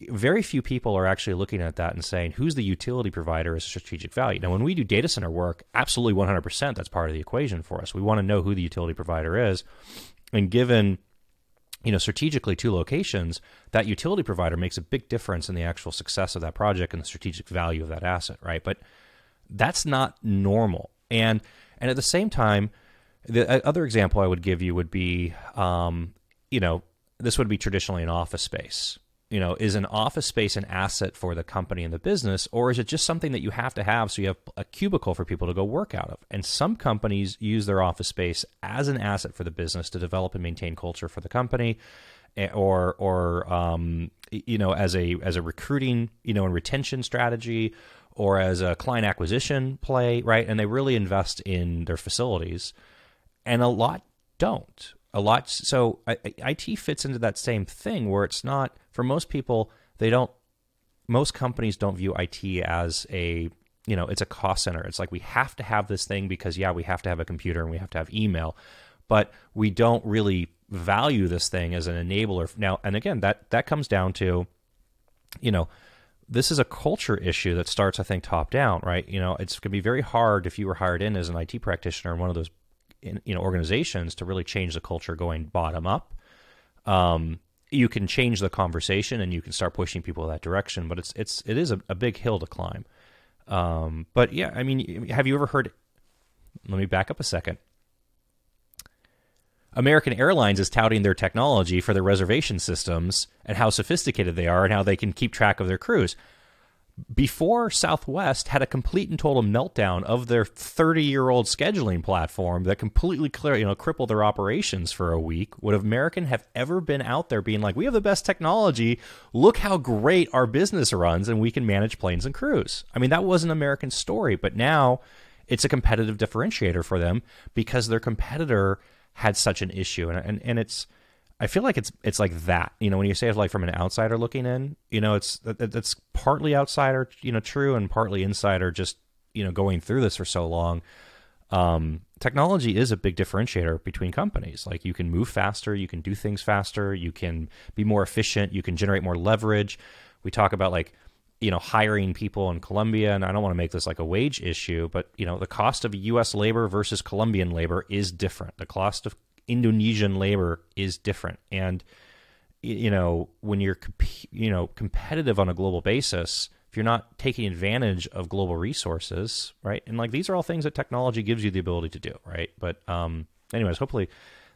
very few people are actually looking at that and saying who's the utility provider as a strategic value. Now, when we do data center work, absolutely 100% that's part of the equation for us. We want to know who the utility provider is. And given you know strategically two locations, that utility provider makes a big difference in the actual success of that project and the strategic value of that asset, right? But that's not normal. And and at the same time, the other example I would give you would be, um, you know, this would be traditionally an office space you know, is an office space an asset for the company and the business, or is it just something that you have to have so you have a cubicle for people to go work out of? And some companies use their office space as an asset for the business to develop and maintain culture for the company, eh, or or um, you know, as a as a recruiting, you know, and retention strategy, or as a client acquisition play, right? And they really invest in their facilities, and a lot don't a lot. So IT fits into that same thing where it's not for most people. They don't. Most companies don't view IT as a you know it's a cost center. It's like we have to have this thing because yeah we have to have a computer and we have to have email, but we don't really value this thing as an enabler. Now and again that that comes down to you know this is a culture issue that starts, I think, top down, right? You know, it's going to be very hard if you were hired in as an IT practitioner in one of those in, you know organizations to really change the culture going bottom up. Um, you can change the conversation and you can start pushing people that direction, but it's it's it is a, a big hill to climb. Um, but yeah, I mean, have you ever heard? Let me back up a second. American Airlines is touting their technology for their reservation systems and how sophisticated they are and how they can keep track of their crews before Southwest had a complete and total meltdown of their 30 year old scheduling platform that completely clear, you know, crippled their operations for a week, would American have ever been out there being like, we have the best technology. Look how great our business runs and we can manage planes and crews. I mean, that was an American story, but now it's a competitive differentiator for them because their competitor had such an issue. And, and, and it's, I feel like it's it's like that. You know, when you say it like from an outsider looking in, you know, it's it's partly outsider, you know, true, and partly insider, just you know, going through this for so long. Um, technology is a big differentiator between companies. Like you can move faster, you can do things faster, you can be more efficient, you can generate more leverage. We talk about like you know hiring people in Colombia, and I don't want to make this like a wage issue, but you know the cost of U.S. labor versus Colombian labor is different. The cost of Indonesian labor is different, and you know when you're you know competitive on a global basis if you're not taking advantage of global resources, right? And like these are all things that technology gives you the ability to do, right? But um, anyways, hopefully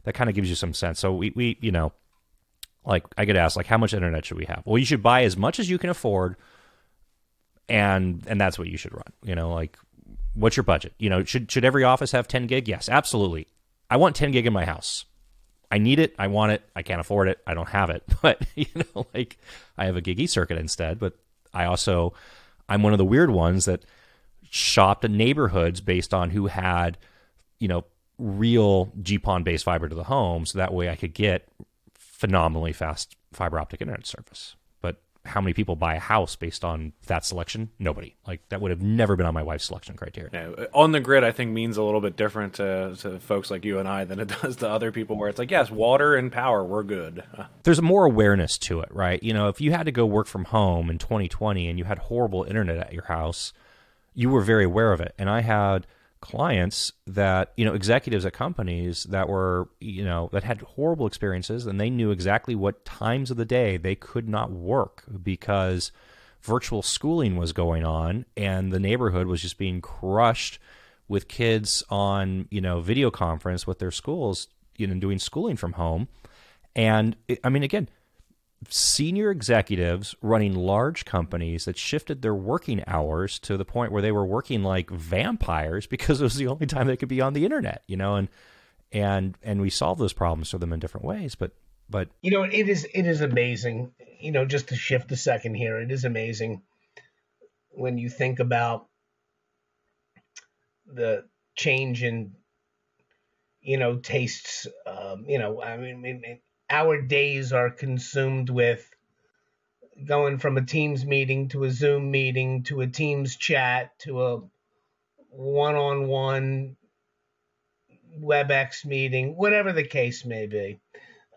that kind of gives you some sense. So we we you know, like I get asked like how much internet should we have? Well, you should buy as much as you can afford, and and that's what you should run. You know, like what's your budget? You know, should should every office have 10 gig? Yes, absolutely. I want 10 gig in my house. I need it. I want it. I can't afford it. I don't have it. [laughs] But you know, like I have a gig e circuit instead. But I also I'm one of the weird ones that shopped in neighborhoods based on who had, you know, real GPON based fiber to the home, so that way I could get phenomenally fast fiber optic internet service how many people buy a house based on that selection? Nobody. Like that would have never been on my wife's selection criteria. Yeah, on the grid, I think means a little bit different to, to folks like you and I than it [laughs] does to other people. Where it's like, yes, water and power, we're good. [laughs] There's more awareness to it, right? You know, if you had to go work from home in 2020 and you had horrible internet at your house, you were very aware of it. And I had clients that you know executives at companies that were you know that had horrible experiences and they knew exactly what times of the day they could not work because virtual schooling was going on and the neighborhood was just being crushed with kids on you know video conference with their schools you know doing schooling from home. And i mean again senior executives running large companies that shifted their working hours to the point where they were working like vampires because it was the only time they could be on the internet, you know, and and and we solve those problems for them in different ways. But but you know, it is it is amazing. You know, just to shift a second here, it is amazing when you think about the change in you know tastes. Um, you know, I mean, our days are consumed with going from a Teams meeting to a Zoom meeting to a Teams chat to a one on one WebEx meeting, whatever the case may be.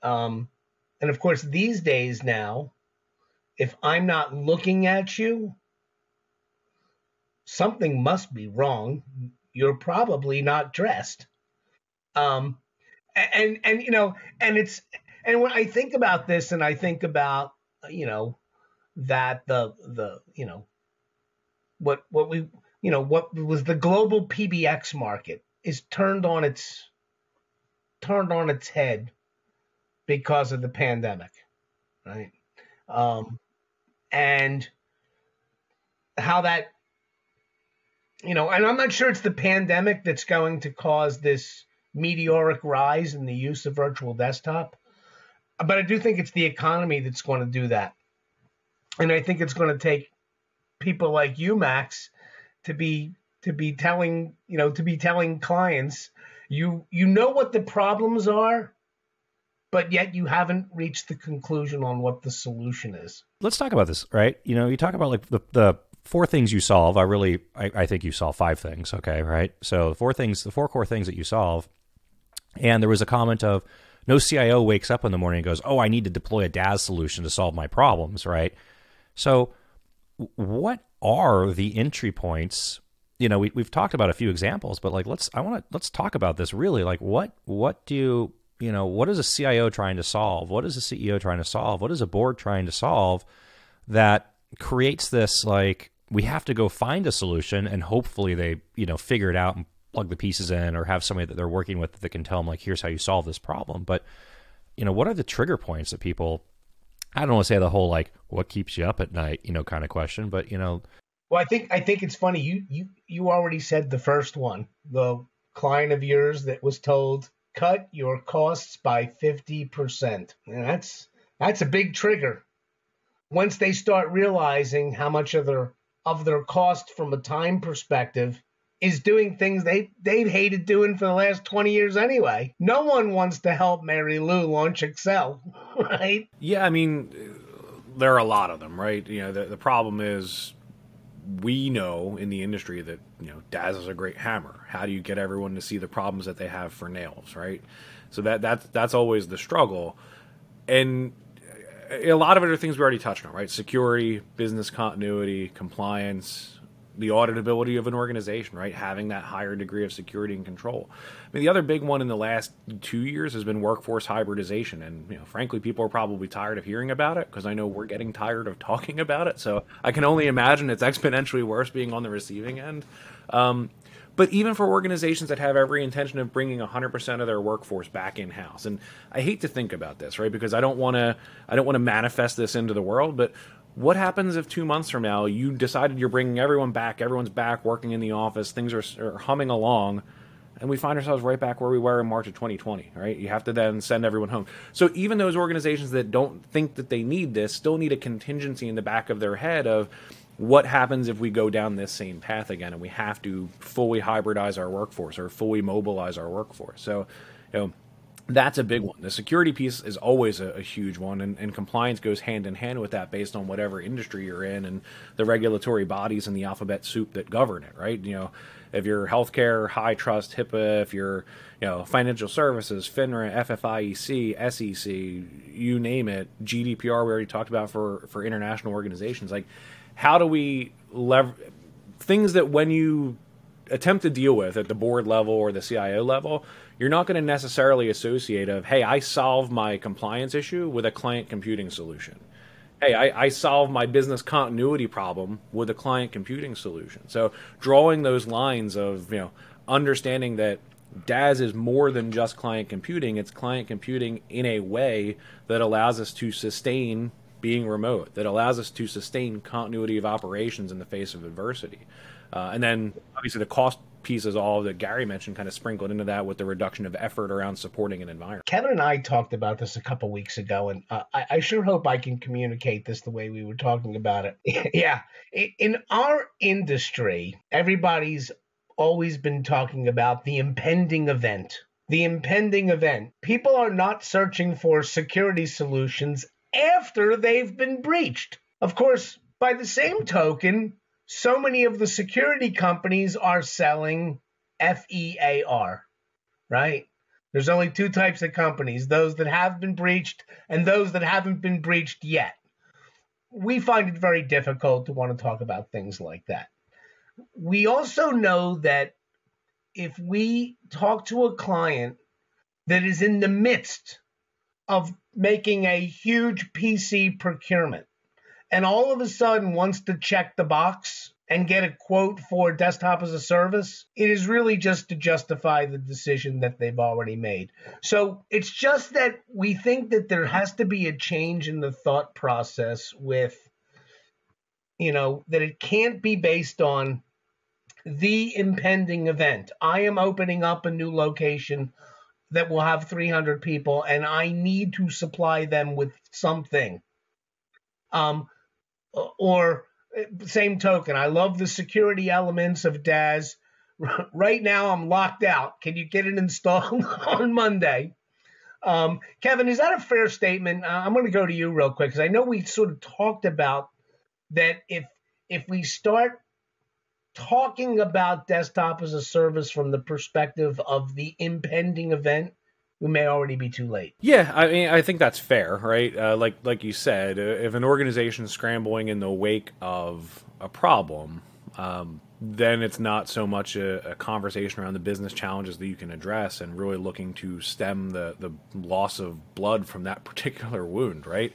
Um, and of course, these days now, if I'm not looking at you, something must be wrong. You're probably not dressed. Um, and and you know, and it's and when I think about this, and I think about you know that the the you know what what we you know what was the global PBX market is turned on its turned on its head because of the pandemic, right? Um, and how that you know, and I'm not sure it's the pandemic that's going to cause this meteoric rise in the use of virtual desktop but I do think it's the economy that's going to do that. And I think it's going to take people like you, Max, to be to be telling you know to be telling clients you you know what the problems are but yet you haven't reached the conclusion on what the solution is. Let's talk about this right? You know you talk about like the, the four things you solve. I really I, I think you solve five things okay right? So the four things the four core things that you solve and there was a comment of no CIO wakes up in the morning and goes, "Oh, I need to deploy a DaaS solution to solve my problems." Right. So, what are the entry points? You know, we, we've talked about a few examples, but like, let's I want to let's talk about this really. Like, what what do you you know what is a CIO trying to solve? What is a CEO trying to solve? What is a board trying to solve that creates this like we have to go find a solution and hopefully they you know figure it out and plug the pieces in or have somebody that they're working with that can tell them like here's how you solve this problem. But you know what are the trigger points that people i don't want to say the whole like what keeps you up at night? you know kind of question but you know. Well i think i think it's funny you you you already said the first one the client of yours that was told cut your costs by 50% and that's that's a big trigger. Once they start realizing how much of their of their cost from a time perspective is doing things they they've hated doing for the last 20 years anyway. No one wants to help Mary Lou launch Excel, [laughs] right? Yeah, I mean there are a lot of them, right? You know, the, the problem is we know in the industry that you know DaaS is a great hammer. How do you get everyone to see the problems that they have for nails, right? So that that's that's always the struggle, and a lot of it are things we already touched on, right? Security, business continuity, compliance, the auditability of an organization, right? Having that higher degree of security and control. I mean, the other big one in the last two years has been workforce hybridization, and you know, frankly, people are probably tired of hearing about it because I know we're getting tired of [laughs] talking about it. So I can only imagine it's exponentially worse being on the receiving end. Um, but even for organizations that have every intention of bringing 100% of their workforce back in house and i hate to think about this right because i don't want to i don't want to manifest this into the world but what happens if two months from now you decided you're bringing everyone back, everyone's back working in the office, things are, are, humming along, and we find ourselves right back where we were in March of 2020, right? You have to then send everyone home. So even those organizations that don't think that they need this still need a contingency in the back of their head of what happens if we go down this same path again and we have to fully hybridize our workforce or fully mobilize our workforce. So, you know, that's a big one. The security piece is always a, a huge one, and, and, compliance goes hand in hand with that based on whatever industry you're in and the regulatory bodies and the alphabet soup that govern it, right? You know, if you're healthcare, HITRUST, HIPAA, if you're, you know, financial services, FINRA, FFIEC, SEC, you name it, GDPR, we already talked about for, for international organizations. Like, how do we lever things that when you attempt to deal with at the board level or the CIO level, you're not going to necessarily associate of, hey, I solve my compliance issue with a client computing solution. Hey, I, I solve my business continuity problem with a client computing solution. So drawing those lines of, you know, understanding that DaaS is more than just client computing. It's client computing in a way that allows us to sustain being remote, that allows us to sustain continuity of operations in the face of adversity. Uh, and then obviously the cost piece is all that Gary mentioned, kind of sprinkled into that with the reduction of effort around supporting an environment. Kevin and I talked about this a couple weeks ago, and uh, I, I, sure hope I can communicate this the way we were talking about it. [laughs] yeah, in our industry, everybody's always been talking about the impending event. The impending event. People are not searching for security solutions after they've been breached. Of course, by the same token, so many of the security companies are selling FEAR, right? There's only two types of companies those that have been breached and those that haven't been breached yet. We find it very difficult to want to talk about things like that. We also know that if we talk to a client that is in the midst of making a huge PC procurement, and all of a sudden wants to check the box and get a quote for desktop as a service, it is really just to justify the decision that they've already made. So it's just that we think that there has to be a change in the thought process with, you know, that it can't be based on the impending event. I am opening up a new location that will have 300 people and I need to supply them with something. Um, or same token, I love the security elements of DaaS. [laughs] Right now, I'm locked out. Can you get it installed [laughs] on Monday? Um, Kevin, is that a fair statement? Uh, I'm going to go to you real quick because I know we sort of talked about that if if we start talking about desktop as a service from the perspective of the impending event, we may already be too late. Yeah, I mean, I think that's fair, right? Uh, like like you said, uh, if an organization is scrambling in the wake of a problem, um, then it's not so much a, a, conversation around the business challenges that you can address, and really looking to stem the the loss of blood from that [laughs] particular wound, right?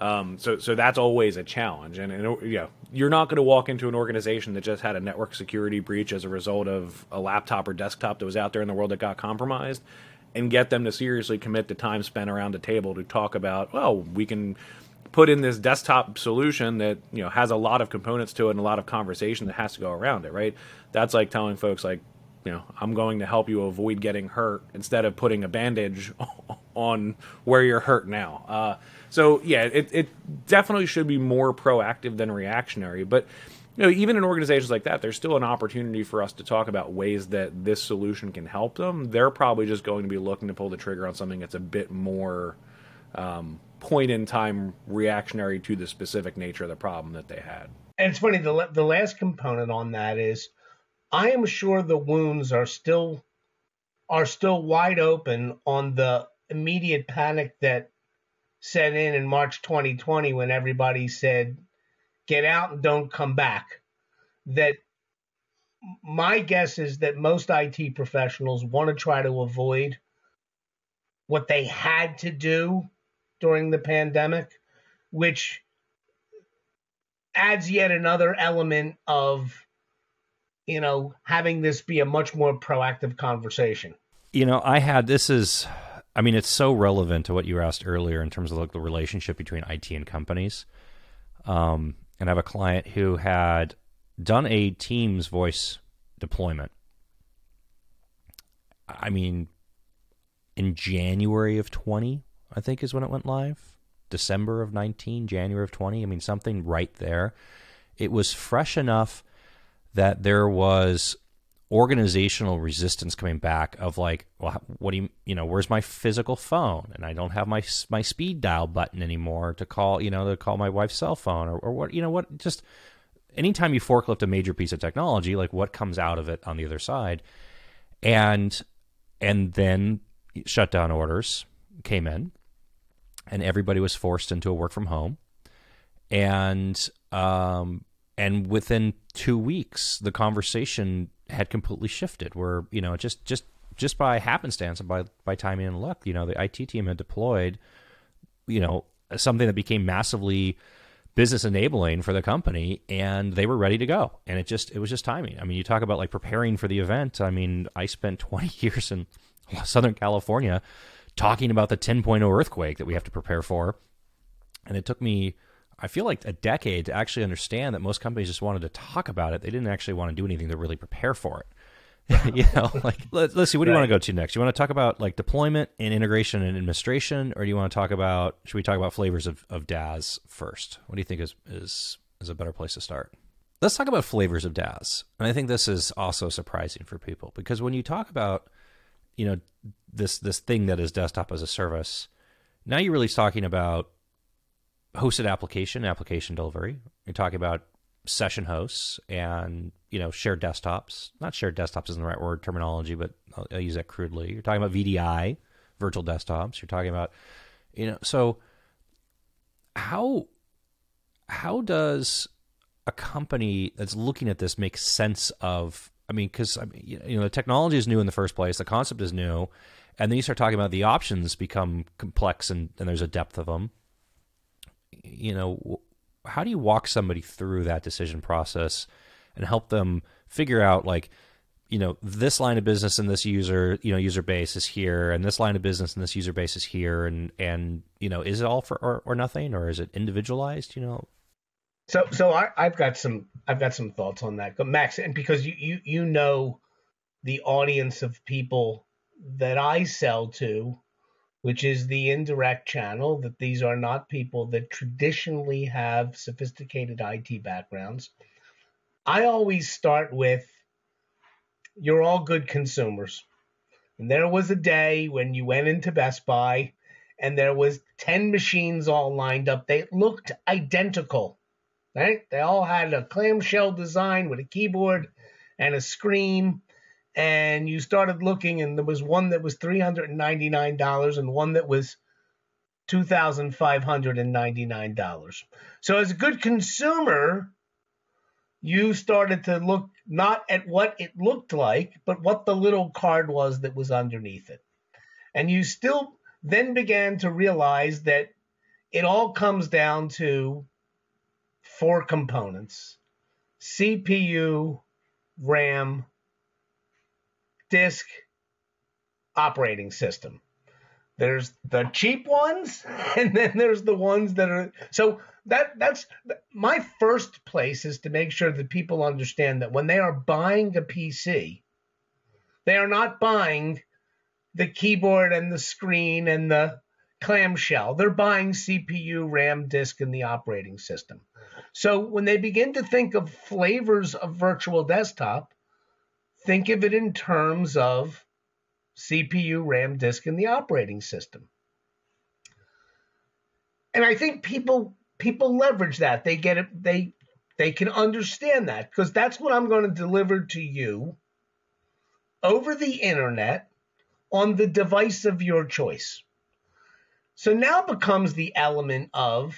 Um, so, so that's always a challenge, and, and you're not going to walk into an organization that just had a network security breach as a result of a laptop or desktop that was out there in the world that got compromised, and get them to seriously commit the time spent around a table to talk about, well, we can put in this desktop solution that you know has a lot of components to it and a lot of conversation that has to go around it, right? That's like telling folks like, you know, I'm going to help you avoid getting hurt instead of putting a bandage [laughs] on where you're hurt now. Uh, so yeah, it, it definitely should be more proactive than reactionary, but you know, even in organizations like that, there's still an opportunity for us to talk about ways that this solution can help them. They're probably just going to be looking to pull the trigger on something that's a bit more um, point in time reactionary to the specific nature of the problem that they had. and it's funny. The the last component on that is, I am sure the wounds are still are still wide open on the immediate panic that set in in March 2020 when everybody said, "Get out and don't come back." That my guess is that most IT professionals want to try to avoid what they had to do during the pandemic, which adds yet another element of you know having this be a much more proactive conversation you know i had this is i mean it's so relevant to what you asked earlier in terms of like the relationship between it and companies um, and i have a client who had done a teams voice deployment i mean in january of 20 i think is when it went live December of 19, January of 20. I mean, something right there. It was fresh enough that there was organizational resistance coming back of like, well, what do you, you know, where's my physical phone? And I don't have my my speed dial button anymore to call, you know, to call my wife's cell phone or, or what, you know, what just anytime you forklift a major piece of technology, like what comes out of it on the other side, and and then shutdown orders came in, and everybody was forced into a work from home. And um, and within two weeks, the conversation had completely shifted. Where you know just just just by happenstance and by by timing and luck, you know the IT team had deployed, you know something that became massively business enabling for the company and they were ready to go and it just it was just timing i mean you talk about like preparing for the event i mean i spent [laughs] 20 years in southern california talking about the 10.0 earthquake that we have to prepare for. And it took me, I feel like, a decade to actually understand that most companies just wanted to talk about it. They didn't actually want to do anything to really prepare for it. [laughs] you know, [laughs] like [laughs] let, us see, what do you want to go to next? You want to talk about like deployment and integration and administration, or do you want to talk about? Should we talk about flavors of, of DaaS first? What do you think is is is a better place to start? Let's talk about flavors of DaaS, and I think this is also surprising for people because when you talk about you know this this thing that is desktop as a service. Now you're really talking about hosted application, application delivery. You're talking about session hosts and you know shared desktops. Not shared desktops isn't the right word terminology, but I'll, I'll use that crudely. You're talking about VDI, virtual desktops. You're talking about you know so how how does a company that's looking at this make sense of I mean, because I mean, you know, the technology is new in the first place, the concept is new, and then you start talking about the options become complex and, and there's a depth of them. You know, how do you walk somebody through that decision process and help them figure out like, you know, this line of business and this user, you know, user base is here, and this line of business and this user base is here, and and you know, is it all for or, or nothing, or is it individualized? You know, so so I, have got some I've got some thoughts on that, Max, and because you you you know the audience of people that I sell to, which is the indirect channel, that these are not people that traditionally have sophisticated IT backgrounds. I always start with you're all good consumers. And there was a day when you went into Best Buy and there was 10 machines all lined up. They looked identical right? They all had a clamshell design with a keyboard and a screen. And you started looking, and there was one that was $399 and one that was $2,599. So, as a good consumer, you started to look not at what it looked like, but what the little card was that was underneath it. And you still then began to realize that it all comes down to four components CPU, RAM, disk, operating system. There's the cheap ones, [laughs] and then there's the ones that are so that that's my first place is to make sure that people understand that when they are buying a PC, they are not buying the keyboard and the screen and the clamshell. They're buying CPU, RAM, disk, and the operating system. So when they begin to think of flavors of virtual desktop, think of it in terms of CPU, RAM, disk, and the operating system. And I think people people leverage that. They get it. They They can understand that because that's what I'm going to deliver to you over the internet on the device of your choice. So now becomes the element of,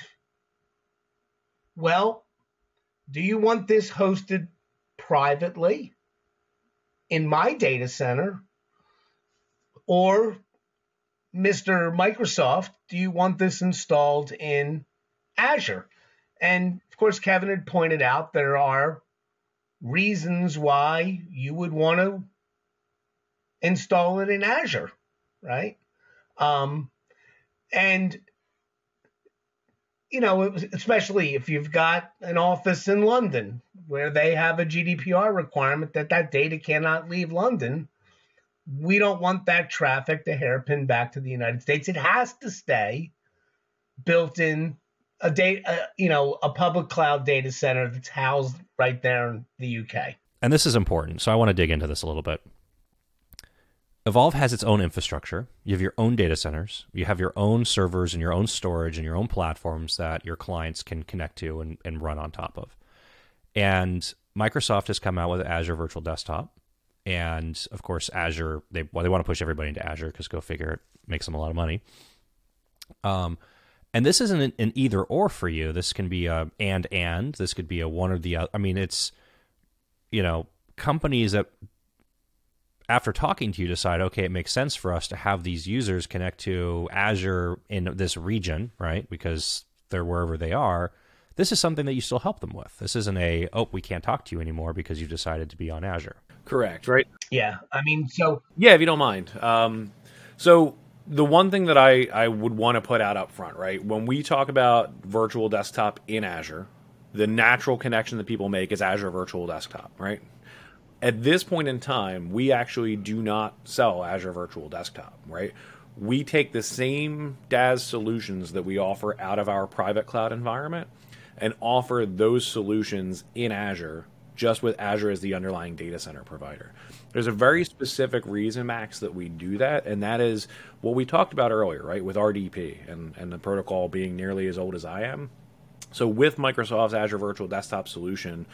well, do you want this hosted privately in my data center? Or, Mr. Microsoft, do you want this installed in Azure? And of course, Kevin had pointed out there are reasons why you would want to install it in Azure, right? Um, and you know, especially if you've got an office in London where they have a GDPR requirement that that data cannot leave London, we don't want that traffic to hairpin back to the United States. It has to stay built in a data, uh, you know, a public cloud data center that's housed right there in the UK. And this is important, so I want to dig into this a little bit. Evolve has its own infrastructure. You have your own data centers. You have your own servers and your own storage and your own platforms that your clients can connect to and, and run on top of. And Microsoft has come out with Azure Virtual Desktop. And of course, Azure, they, well, they want to push everybody into Azure because go figure it makes them a lot of money. Um, and this isn't an, an either or for you. This can be a and and. This could be a one or the other. I mean, it's, you know, companies that after talking to you decide okay it makes sense for us to have these users connect to azure in this region right because they're wherever they are this is something that you still help them with. This isn't a oh we can't talk to you anymore because you've decided to be on azure. Correct. Right. Yeah. I mean so yeah if you don't mind. Um, so the one thing that I, I would want to put out up front right? When we talk about virtual desktop in azure the natural connection that people make is azure virtual desktop right? At this point in time, we actually do not sell Azure Virtual Desktop, right? We take the same DaaS solutions that we offer out of our private cloud environment and offer those solutions in Azure, just with Azure as the underlying data center provider. There's a very specific reason, Max, that we do that, and that is what we talked about earlier, right? With RDP and, and the protocol being nearly as old as I am. So, with Microsoft's Azure Virtual Desktop solution,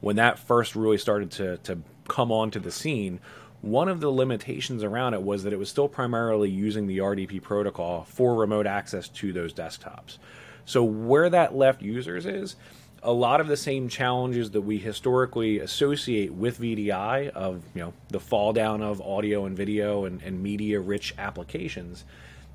when that first really started to, to come onto the scene, one of the limitations around it was that it was still primarily using the RDP protocol for remote access to those desktops. So, where that left users is, a lot of the same challenges that we historically associate with VDI of you know the fall down of audio and video and, and media rich applications,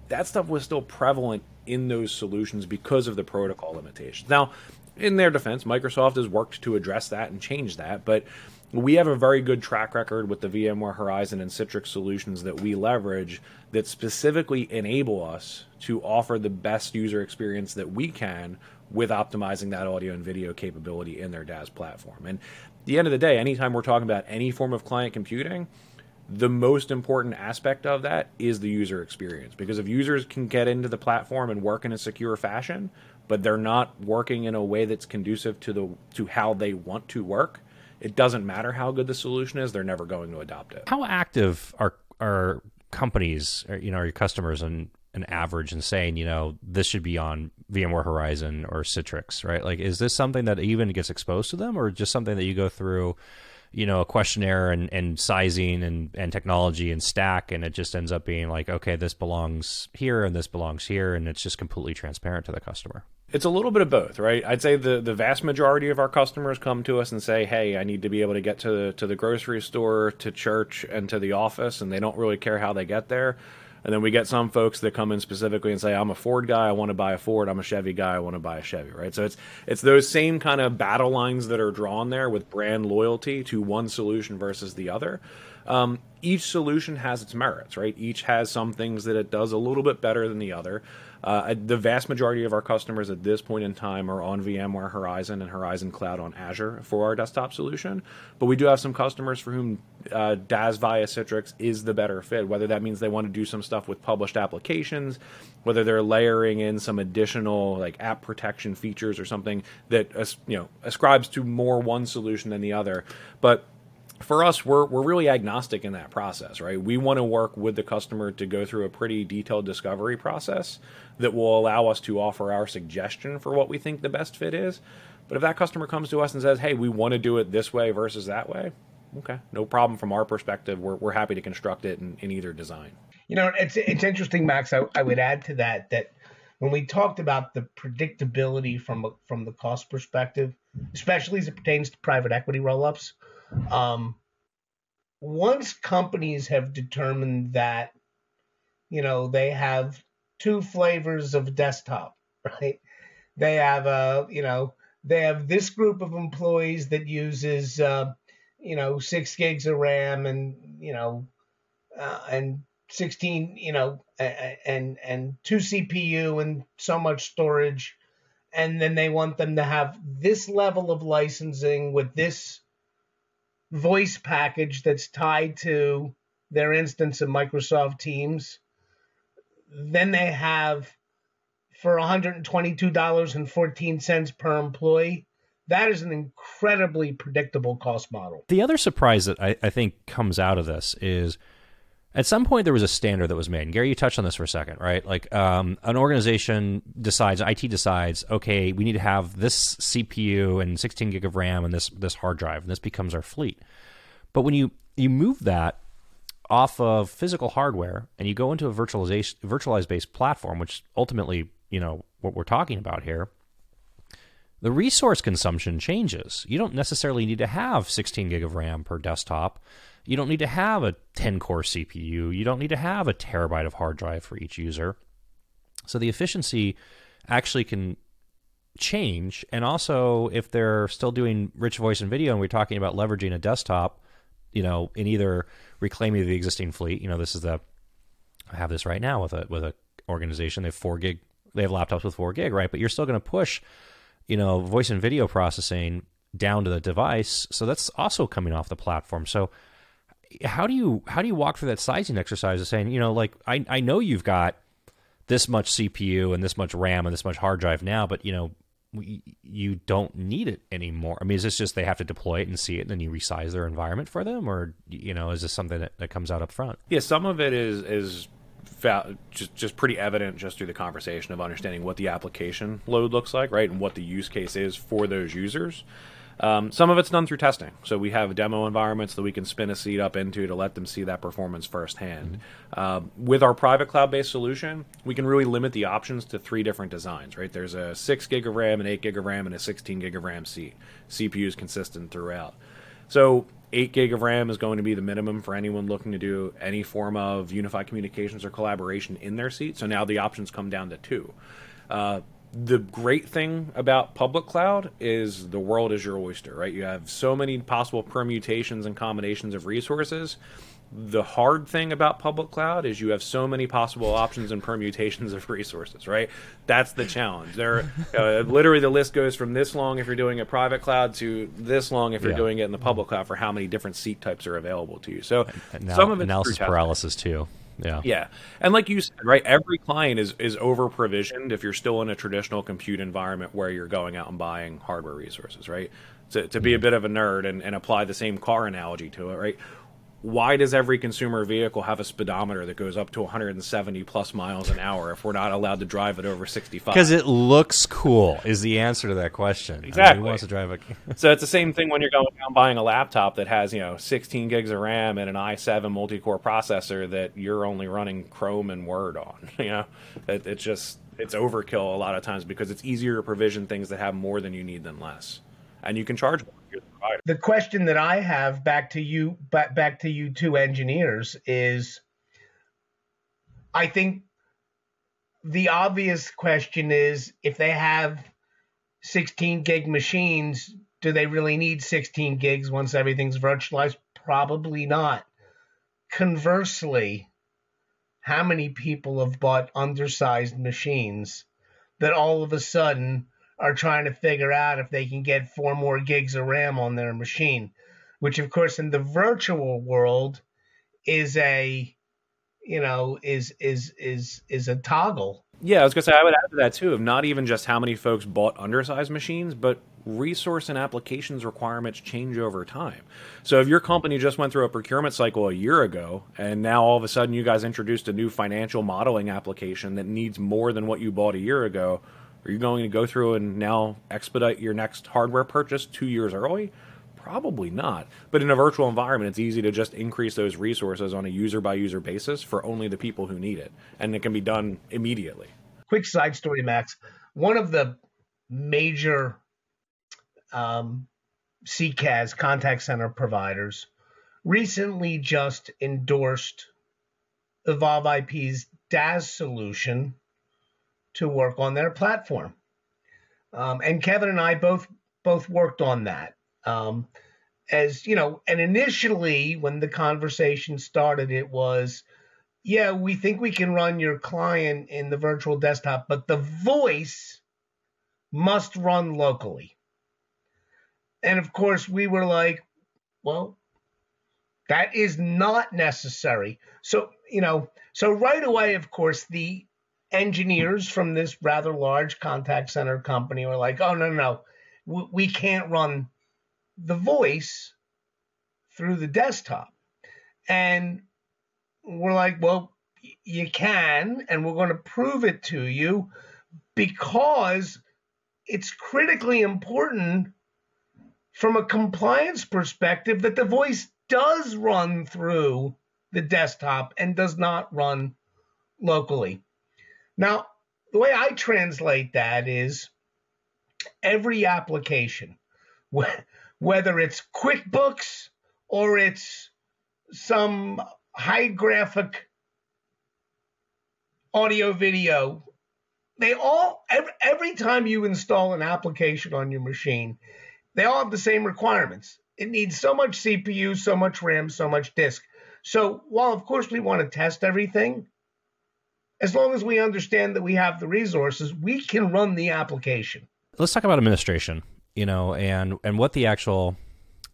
that stuff was still prevalent in those solutions because of the protocol limitations. Now, in their defense, Microsoft has worked to address that and change that, but we have a very good track record with the VMware Horizon and Citrix solutions that we leverage that specifically enable us to offer the best user experience that we can with optimizing that audio and video capability in their DaaS platform. And the end of the day, anytime we're talking about any form of client computing, the most important aspect of that is the user experience. Because if users can get into the platform and work in a secure fashion, but they're not working in a way that's conducive to the to how they want to work, it doesn't matter how good the solution is; they're never going to adopt it. How active are are companies, or, you know, are your customers and an average and saying, you know, this should be on VMware Horizon or Citrix, right? Like, is this something that even gets exposed to them, or just something that you go through? you know a questionnaire and, and sizing and, and technology and stack and it just ends up being like okay this belongs here and this belongs here and it's just completely transparent to the customer it's a little bit of both, right? I'd say the, the vast majority of our customers come to us and say, "Hey, I need to be able to get to the, to the grocery store, to church, and to the office," and they don't really care how they get there. And then we get some folks that come in specifically and say, "I'm a Ford guy, I want to buy a Ford. I'm a Chevy guy, I want to buy a Chevy." Right? So it's it's those same kind of battle lines that are drawn there with brand loyalty to one solution versus the other. Um, each solution has its merits, right? Each has some things that it does a little bit better than the other. Uh, the vast majority of our customers at this point in time are on VMware Horizon and Horizon Cloud on Azure for our desktop solution. But we do have some customers for whom uh, DaaS via Citrix is the better fit, whether that means they want to do some stuff with published applications, whether they're layering in some additional like app protection features or something that you know ascribes to more one solution than the other. But for us, we're, we're really agnostic in that process, right? We want to work with the customer to go through a pretty detailed discovery process that will allow us to offer our suggestion for what we think the best fit is. But if that customer comes to us and says, hey, we want to do it this way versus that way, okay, no problem from our perspective. We're, we're happy to construct it in, in either design. You know, it's, it's interesting, Max. I, I would add to that that when we talked about the predictability from from the cost perspective, especially as it pertains to private equity roll-ups, um, once companies have determined that, you know, they have two flavors of desktop, [laughs] right? They have a, you know, they have this group of employees that uses, uh, you know, six gigs of RAM and, you know, uh, and 16, you know, and and two CPU and so much storage, and then they want them to have this level of licensing with this voice package that's tied to their instance of Microsoft Teams. Then they have for $122.14 per employee. That is an incredibly predictable cost model. The other surprise that I, I think comes out of this is at some point there was a standard that was made. And Gary, you touched on this for a second, right? Like um, an organization decides, IT decides, okay, we need to have this CPU and 16 gig of RAM and this this hard drive, and this becomes our fleet. But when you you move that off of physical hardware and you go into a virtualization virtualized based platform, which ultimately, you know, what we're talking about here, the resource consumption changes. You don't necessarily need to have 16 gig of RAM per desktop you don't need to have a 10 core CPU. You don't need to have a terabyte of hard drive for each user. So the efficiency actually can change. And also, if they're still doing rich voice and video, and we're talking about leveraging a desktop, you know, in either reclaiming the existing fleet, you know, this is the I have this right now with a with a organization. They have four gig. They have laptops with four gig, right? But you're still going to push, you know, voice and video processing down to the device. So that's also coming off the platform. So how do you how do you walk through that sizing exercise of saying, you know, like I I know you've got this much CPU and this much RAM and this much hard drive now, but you know, you don't need it anymore. I mean, is this just they have to deploy it and see it, and then you resize their environment for them, or you know, is this something that, that comes out up front? Yeah, some of it is is just just pretty evident just through the conversation of understanding what the application load looks like, right, and what the use case is for those users. Um, some of it's done through testing. So we have demo environments that we can spin a seat up into to let them see that performance firsthand. Mm-hmm. Uh, with our private cloud based solution, we can really limit the options to three different designs, right? There's a 6 gig of RAM, an 8 gig of RAM, and a 16 gig of RAM seat. CPU is consistent throughout. So 8 gig of RAM is going to be the minimum for anyone looking to do any form of unified communications or collaboration in their seat. So now the options come down to two. Uh, the great thing about public cloud is the world is your oyster, right? You have so many possible permutations and combinations of resources. The hard thing about public cloud is you have so many possible options and permutations of resources, right? That's the challenge. There, uh, literally, the list goes from this long if you're doing a private cloud to this long if you're yeah. doing it in the public cloud for how many different seat types are available to you. So, now, some of analysis paralysis too. Yeah. Yeah. And like you said, right, every client is is over provisioned if you're still in a traditional compute environment where you're going out and buying hardware resources, right? To, to be a mm-hmm. bit of a nerd and, and apply the same car analogy to it, right? Why does every consumer vehicle have a speedometer that goes up to 170 plus miles an hour if we're not allowed to drive it over 65? Because it looks cool is the answer to that question. Exactly. I mean, who wants to drive a? [laughs] so it's the same thing when you're going out buying a laptop that has you know 16 gigs of RAM and an i7 multi-core processor that you're only running Chrome and Word on. [laughs] You know, it, it's just it's overkill a lot of times because it's easier to provision things that have more than you need than less, and you can charge more the question that I have back to you, back back to you two engineers is, I think the obvious question is if they have 16 gig machines, do they really need 16 gigs once everything's virtualized? Probably not. Conversely, how many people have bought undersized machines that all of a sudden are trying to figure out if they can get four more gigs of RAM on their machine, which of course in the virtual world is a you know is is is is a toggle Yeah, I was gonna say I would add to that too. Of not even just how many folks bought undersized machines, but resource and applications requirements change over time. So if your company just went through a procurement cycle a year ago, and now all of a sudden you guys introduced a new financial modeling application that needs more than what you bought a year ago, are you going to go through and now expedite your next hardware purchase two years early? Probably not. But in a virtual environment, it's easy to just increase those resources on a user by user basis for only the people who need it. And it can be done immediately. Quick side story, Max. One of the major um, CCaaS contact center providers recently just endorsed Evolve IP's DaaS solution to work on their platform. Um, and Kevin and I both both worked on that. Um, as you know, and initially when the conversation started, it was, yeah, we think we can run your client in the virtual desktop, but the voice must run locally. And of course, we were like, well, that is not necessary. So, you know, so right away, of course, the engineers from this rather large contact center company were like, oh, no, no, no. we can't run the voice through the desktop. And we're like, well, you can, and we're going to prove it to you because it's critically important from a compliance perspective that the voice does run through the desktop and does not run locally. Now, the way I translate that is every application, whether it's QuickBooks or it's some high graphic audio video, they all every, every time you install an application on your machine, they all have the same requirements. It needs so much CPU, so much RAM, so much disk. So while of course we want to test everything, as long as we understand that we have the resources, we can run the application. Let's talk about administration, you know, and and what the actual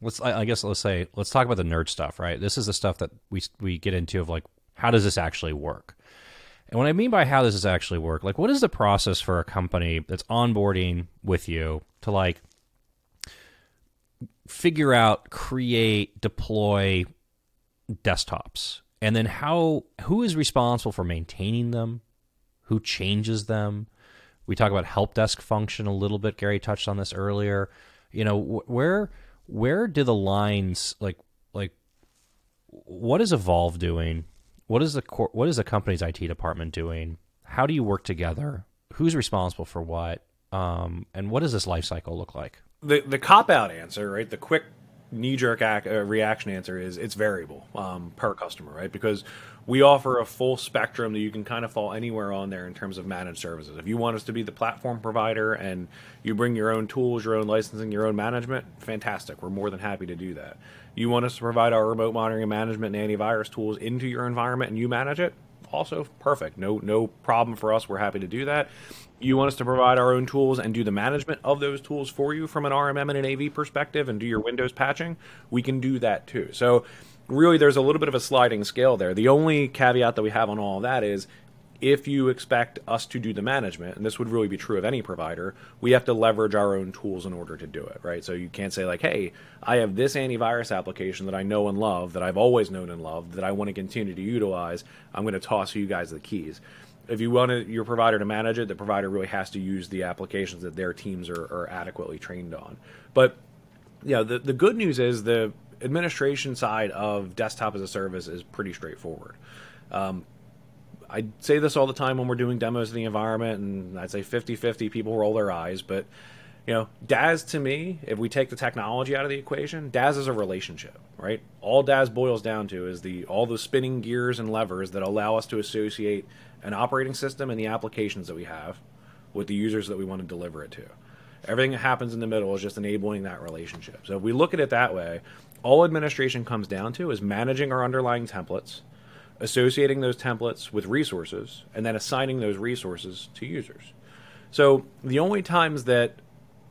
let's I guess let's say let's talk about the nerd stuff, right? This is the stuff that we we get into of like how does this actually work? And what I mean by how does this actually work, like what is the process for a company that's onboarding with you to like figure out, create, deploy desktops? And then how who is responsible for maintaining them? Who changes them? We talk about help desk function a little bit. Gary touched on this earlier. You know, where where do the lines like like what is Evolve doing? What is the what is the company's IT department doing? How do you work together? Who's responsible for what? Um, and what does this life cycle look like? The the cop out answer, right? The quick knee jerk uh, reaction answer is it's variable um, per customer, right? Because we offer a full spectrum that you can kind of fall anywhere on there in terms of managed services. If you want us to be the platform provider and you bring your own tools, your own licensing, your own management, fantastic. We're more than happy to do that. You want us to provide our remote monitoring and management and antivirus tools into your environment and you manage it? Also perfect. No no problem for us. We're happy to do that you want us to provide our own tools and do the management of those tools for you from an RMM and an AV perspective and do your Windows patching, we can do that too. So, really, there's a little bit of a sliding scale there. The only caveat that we have on all of that is if you expect us to do the management, and this would really be true of any provider, we have to leverage our own tools in order to do it, right? So you can't say, like, hey, I have this antivirus application that I know and love, that I've always known and loved, that I want to continue to utilize. I'm going to toss you guys the keys if you want your provider to manage it, the provider really has to use the applications that their teams are, are adequately trained on. But yeah, the the good news is the administration side of desktop as a service is pretty straightforward. Um, I say this all the time when we're doing demos of the environment, and I'd say 50 50 people roll their eyes, but you know, DaaS to me, if we take the technology out of the equation, DaaS is a relationship, right? All DaaS boils down to is the all the spinning gears and levers that allow us to associate an operating system and the applications that we have with the users that we want to deliver it to. Everything that happens in the middle is just enabling that relationship. So if we look at it that way, all administration comes down to is managing our underlying templates, associating those templates with resources, and then assigning those resources to users. So the only times that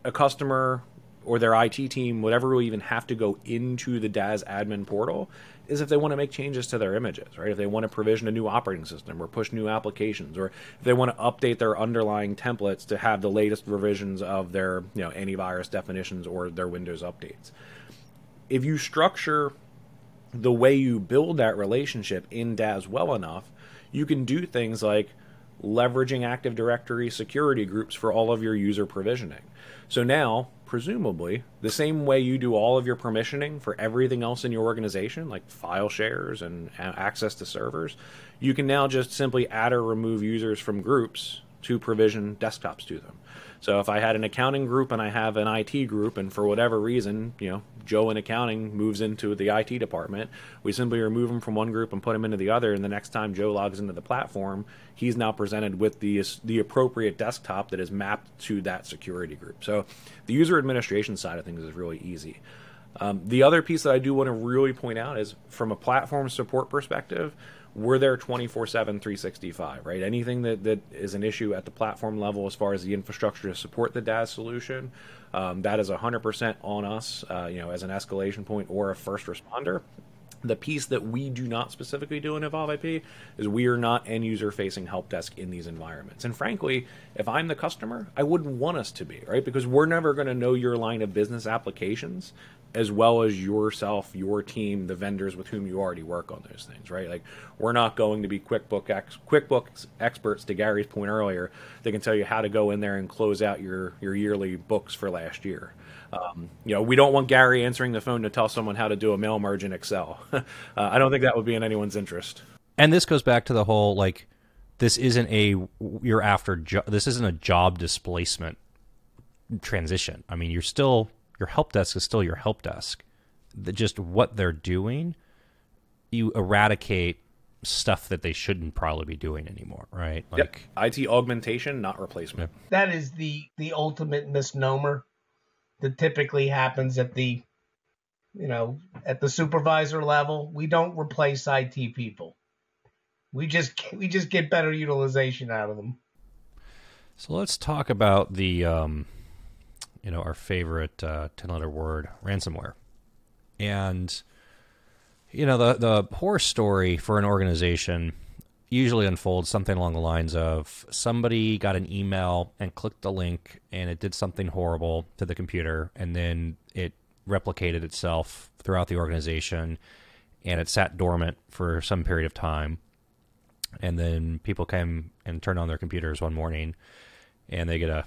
a customer or their IT team, whatever will even have to go into the DaaS admin portal is if they want to make changes to their images, right? If they want to provision a new operating system or push new applications, or if they want to update their underlying templates to have the latest revisions of their you know antivirus definitions or their Windows updates. If you structure the way you build that relationship in DaaS well enough, you can do things like leveraging Active Directory security groups for all of your user provisioning. So now, presumably, the same way you do all of your permissioning for everything else in your organization, like file shares and access to servers, you can now just simply add or remove users from groups to provision desktops to them. So if I had an accounting group and I have an IT group, and for whatever reason, you know, Joe in accounting moves into the IT department, we simply remove him from one group and put him into the other. And the next time Joe logs into the platform, he's now presented with the the appropriate desktop that is mapped to that security group. So the user administration side of things is really easy. Um, the other piece that I do want to really point out is from a platform support perspective, we're there 24 7 365 right anything that, that is an issue at the platform level as far as the infrastructure to support the DaaS solution um, that is 100% on us uh, you know as an escalation point or a first responder the piece that we do not specifically do in Evolve IP is we are not end user facing help desk in these environments. And frankly, if I'm the customer, I wouldn't want us to be, right? Because we're never going to know your line of business applications as well as yourself, your team, the vendors with whom you already work on those things, right? Like we're not going to be QuickBook ex- QuickBooks experts. To Gary's point earlier, they can tell you how to go in there and close out your your yearly books for last year. Um, you know, we don't want Gary answering the phone to tell someone how to do a mail merge in Excel. [laughs] uh, I don't think that would be in anyone's interest. And this goes back to the whole like, this isn't a you're after jo- this isn't a job displacement transition. I mean, you're still your help desk is still your help desk. The, just what they're doing, you eradicate stuff that they shouldn't probably be doing anymore, right? Like yep. IT augmentation, not replacement. That is the the ultimate misnomer that typically happens at the you know, at the supervisor level. We don't replace IT people. We just we just get better utilization out of them. So let's talk about the um, you know, our favorite uh, 10 letter word, ransomware. And, you know, the, the horror story for an organization usually unfolds something along the lines of somebody got an email and clicked the link and it did something horrible to the computer and then it replicated itself throughout the organization and it sat dormant for some period of time and then people came and turned on their computers one morning and they get a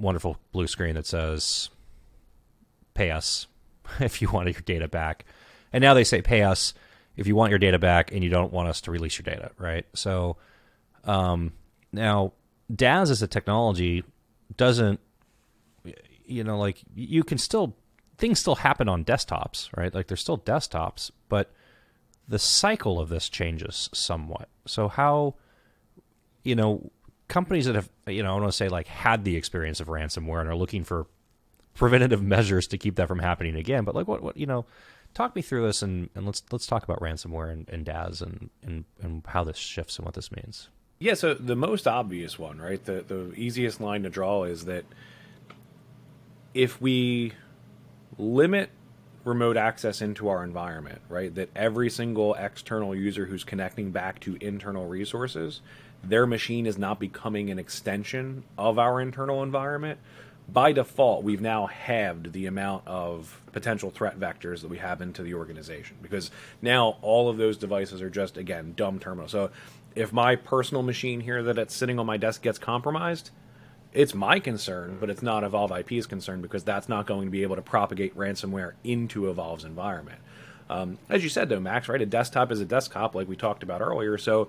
wonderful blue screen that says pay us [laughs] if you want your data back. And now they say pay us if you want your data back and you don't want us to release your data, right? So um, now DaaS as a technology doesn't you know like you can still things still happen on desktops, right? Like there's still desktops, but the cycle of this changes somewhat. So how you know companies that have, you know, I want to say like had the experience of ransomware and are looking for preventative [laughs] measures to keep that from happening again. But like, what, what, you know, talk me through this and, and let's let's talk about ransomware and, and DaaS and, and and how this shifts and what this means. Yeah, so the most obvious one, right? The the easiest line to draw is that if we limit remote access into our environment, right? That every single external user who's connecting back to internal resources their machine is not becoming an extension of our internal environment, by default, we've now halved the amount of potential threat vectors that we have into the organization because now all of those devices are just, again, dumb terminals. So if my personal machine here that it's sitting on my desk gets compromised, it's my concern, but it's not Evolve IP's concern because that's not going to be able to propagate ransomware into Evolve's environment. Um, as you said, though, Max, right? A desktop is a desktop, like we talked about earlier. So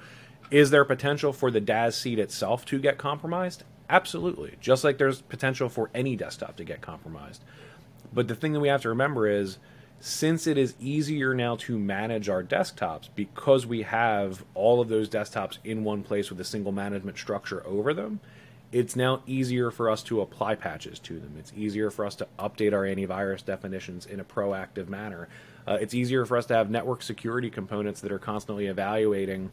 is there potential for the DaaS seat itself to get compromised? Absolutely. Just like there's potential for any desktop to get compromised. But the thing that we have to remember is since it is easier now to manage our desktops because we have all of those desktops in one place with a single management structure over them, it's now easier for us to apply patches to them. It's easier for us to update our antivirus definitions in a proactive manner. Uh, it's easier for us to have network security components that are constantly evaluating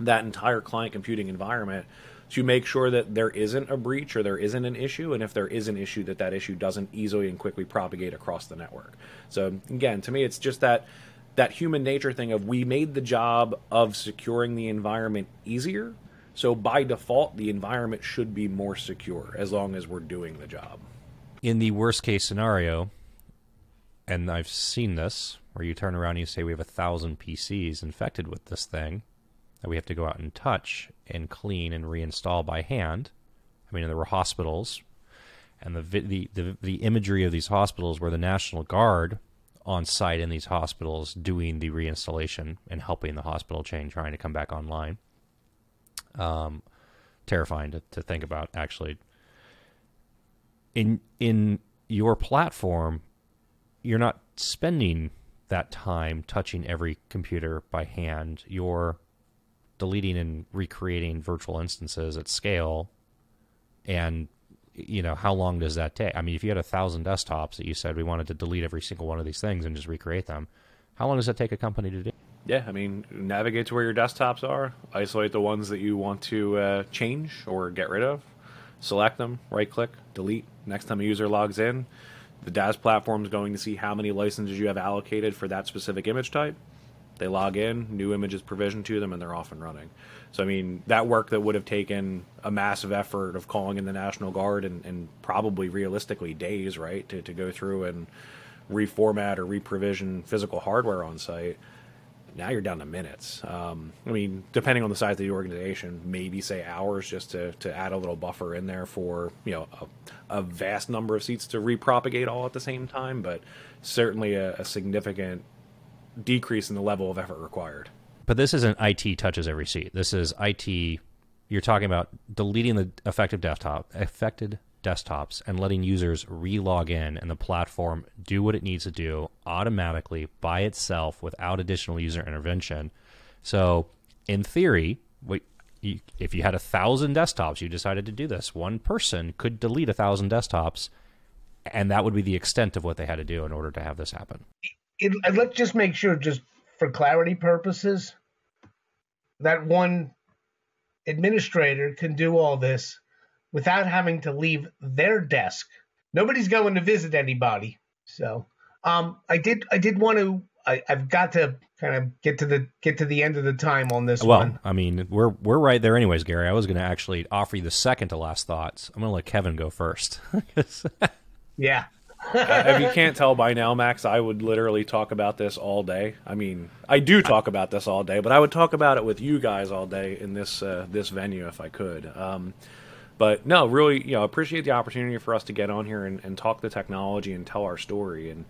that entire client computing environment to make sure that there isn't a breach or there isn't an issue, and if there is an issue, that that issue doesn't easily and quickly propagate across the network. So again, to me, it's just that that human nature thing of we made the job of securing the environment easier. So by default, the environment should be more secure as long as we're doing the job. In the worst case scenario, and I've seen this, where you turn around and you say we have a thousand PCs infected with this thing that we have to go out and touch and clean and reinstall by hand. I mean, there were hospitals, and the the the, the imagery of these hospitals were the National Guard on site in these hospitals doing the reinstallation and helping the hospital chain trying to come back online. Um, terrifying to, to think about actually. In in your platform, you're not spending that time touching every computer by hand. You're deleting and recreating virtual instances at scale. And you know, how long does that take? I mean, if you had a thousand desktops that you said we wanted to delete every single one of these things and just recreate them, how long does that take a company to do? Yeah, I mean, navigate to where your desktops are, isolate the ones that you want to uh, change or get rid of, select them, right click, delete. Next time a user logs in, the DaaS platform is going to see how many licenses you have allocated for that specific image type. They log in, new images provisioned to them, and they're off and running. So, I mean, that work that would have taken a massive effort of calling in the National Guard and, and probably realistically days, right, to, to go through and reformat or reprovision physical hardware on site now you're down to minutes. Um, I mean, depending on the size of the organization, maybe say hours just to, to add a little buffer in there for you know a, a vast number of seats to repropagate all at the same time, but certainly a, a significant decrease in the level of effort required. But this isn't IT touches every seat. This is IT. You're talking about deleting the affected desktop, affected desktops and letting users re-log in and the platform do what it needs to do automatically by itself without additional user intervention. So, in theory, if you had a thousand desktops, you decided to do this. One person could delete a thousand desktops, and that would be the extent of what they had to do in order to have this happen. It, let's just make sure, just for clarity purposes, that one administrator can do all this without having to leave their desk. Nobody's going to visit anybody. So um, I did I did want to I, have got to kind of get to the get to the end of the time on this well, one. I mean, we're we're right there anyways, Gary. I was going to actually offer you the second to last thoughts. I'm going to let Kevin go first. [laughs] yeah. Uh, if you can't tell by now, Max, I would literally talk about this all day. I mean, I do talk about this all day, but I would talk about it with you guys all day in this uh, this venue if I could. Um, but no, really, you know, appreciate the opportunity for us to get on here and, and talk the technology and tell our story. And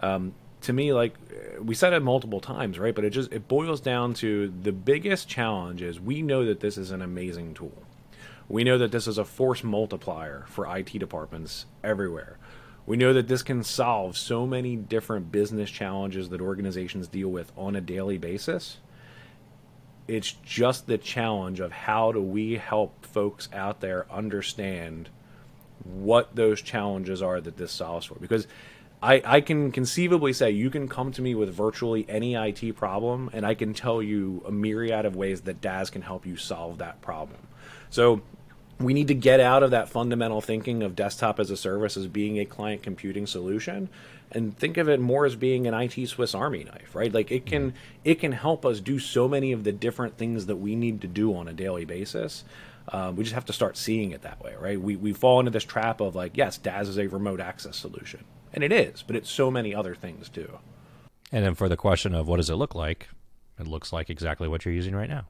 um, to me, like we said it multiple times, right? But it just it boils down to the biggest challenge is we know that this is an amazing tool. We know that this is a force multiplier for IT departments everywhere. We know that this can solve so many different business challenges that organizations deal with on a daily basis it's just the challenge of how do we help folks out there understand what those challenges are that this solves for because I, I can conceivably say you can come to me with virtually any IT problem, and I can tell you a myriad of ways that DaaS can help you solve that problem. So we need to get out of that fundamental thinking of desktop as a service as being a client computing solution and think of it more as being an IT Swiss Army knife, right? Like it can it can help us do so many of the different things that we need to do on a daily basis. Um, we just have to start seeing it that way, right? We we fall into this trap of like, yes, DaaS is a remote access solution, and it is, but it's so many other things too. And then for the question of what does it look like, it looks like exactly what you're using right now.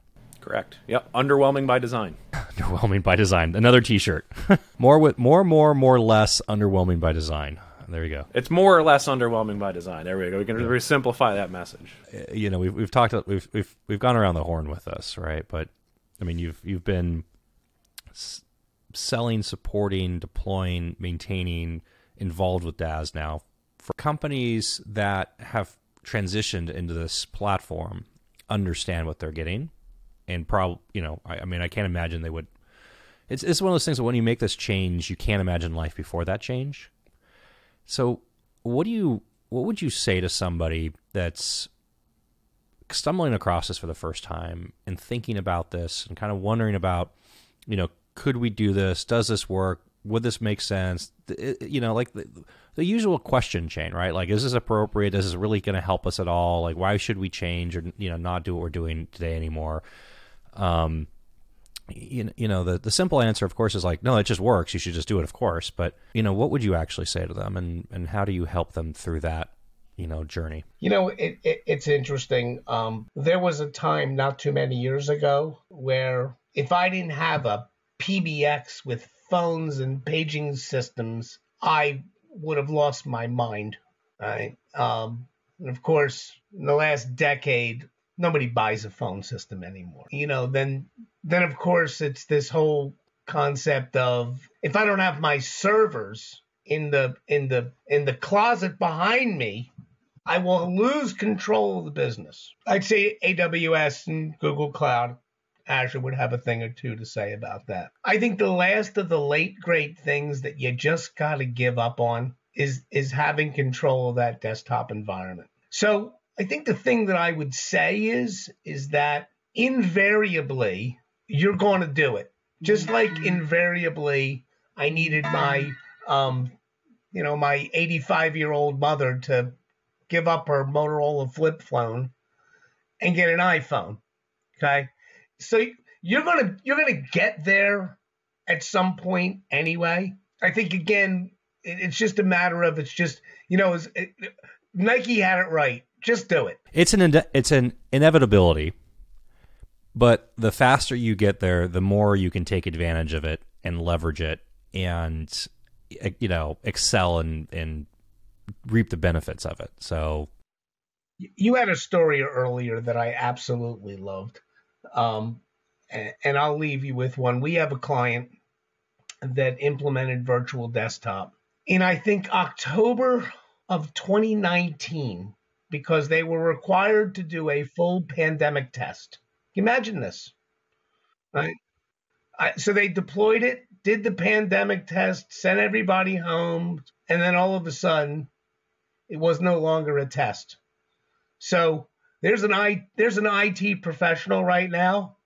Correct. Yep. Underwhelming by design. [laughs] underwhelming by design. Another T-shirt. [laughs] more with more, more, more, less. Underwhelming by design. There you go. It's more or less underwhelming by design. There we go. We can yeah. simplify that message. Uh, you know, we've we've talked we've we've we've gone around the horn with this, right? But I mean, you've you've been s- selling, supporting, deploying, maintaining, involved with DaaS now for companies that have transitioned into this platform, understand what they're getting, and probably you know, I, I mean, I can't imagine they would. It's it's one of those things that when you make this change, you can't imagine life before that change so, what do you what would you say to somebody that's stumbling across this for the first time and thinking about this and kind of wondering about you know, could we do this? Does this work? Would this make sense? You know, like the, the usual question chain, right? Like, is this appropriate? Is this really going to help us at all? Like, why should we change or you know not do what we're doing today anymore? Um, you, you know the, the simple answer of course is like no it just works. You should just do it of course. But you know what would you actually say to them? And and how do you help them through that you know journey? You know it, it it's interesting. Um, there was a time not too many years ago where if i didn't have a pbx with phones and paging systems i would have lost my mind right? Um, and of course in the last decade nobody buys a phone system anymore. You know, then then of course it's this whole concept of if I don't have my servers in the in the in the closet behind me, I will lose control of the business. I'd say AWS and Google Cloud Azure would have a thing or two to say about that. I think the last of the late great things that you just got to give up on is is having control of that desktop environment. So I think the thing that I would say is is that invariably you're going to do it. Just like invariably I needed my um you know my 85 year old mother to give up her Motorola flip phone and get an iPhone. Okay? So you're going to you're going to get there at some point anyway. I think again it's just a matter of it's just you know it, Nike had it right just do it. It's an it's an inevitability, but the faster you get there, the more you can take advantage of it and leverage it, and eh, you know excel and and reap the benefits of it. So, you had a story earlier that I absolutely loved, um, and, and I'll leave you with one. We have a client that implemented virtual desktop in I think October of 2019 because they were required to do a full pandemic test. Imagine this, right? I, so they deployed it, did the pandemic test, sent everybody home, and then all of a sudden, it was no longer a test. So there's an I there's an IT professional right now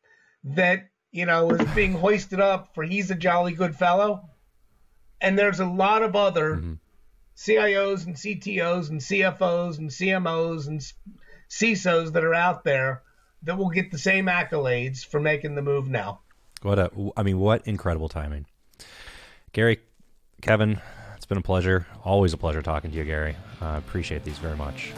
that you know is being hoisted up for he's a jolly good fellow, and there's a lot of other mm-hmm. CIOs and CTOs and CFOs and CMOs and CISOs that are out there that will get the same accolades for making the move now. What a, I mean, what incredible timing. Gary, Kevin, it's been a pleasure. Always a pleasure talking to you, Gary. I uh, appreciate these very much.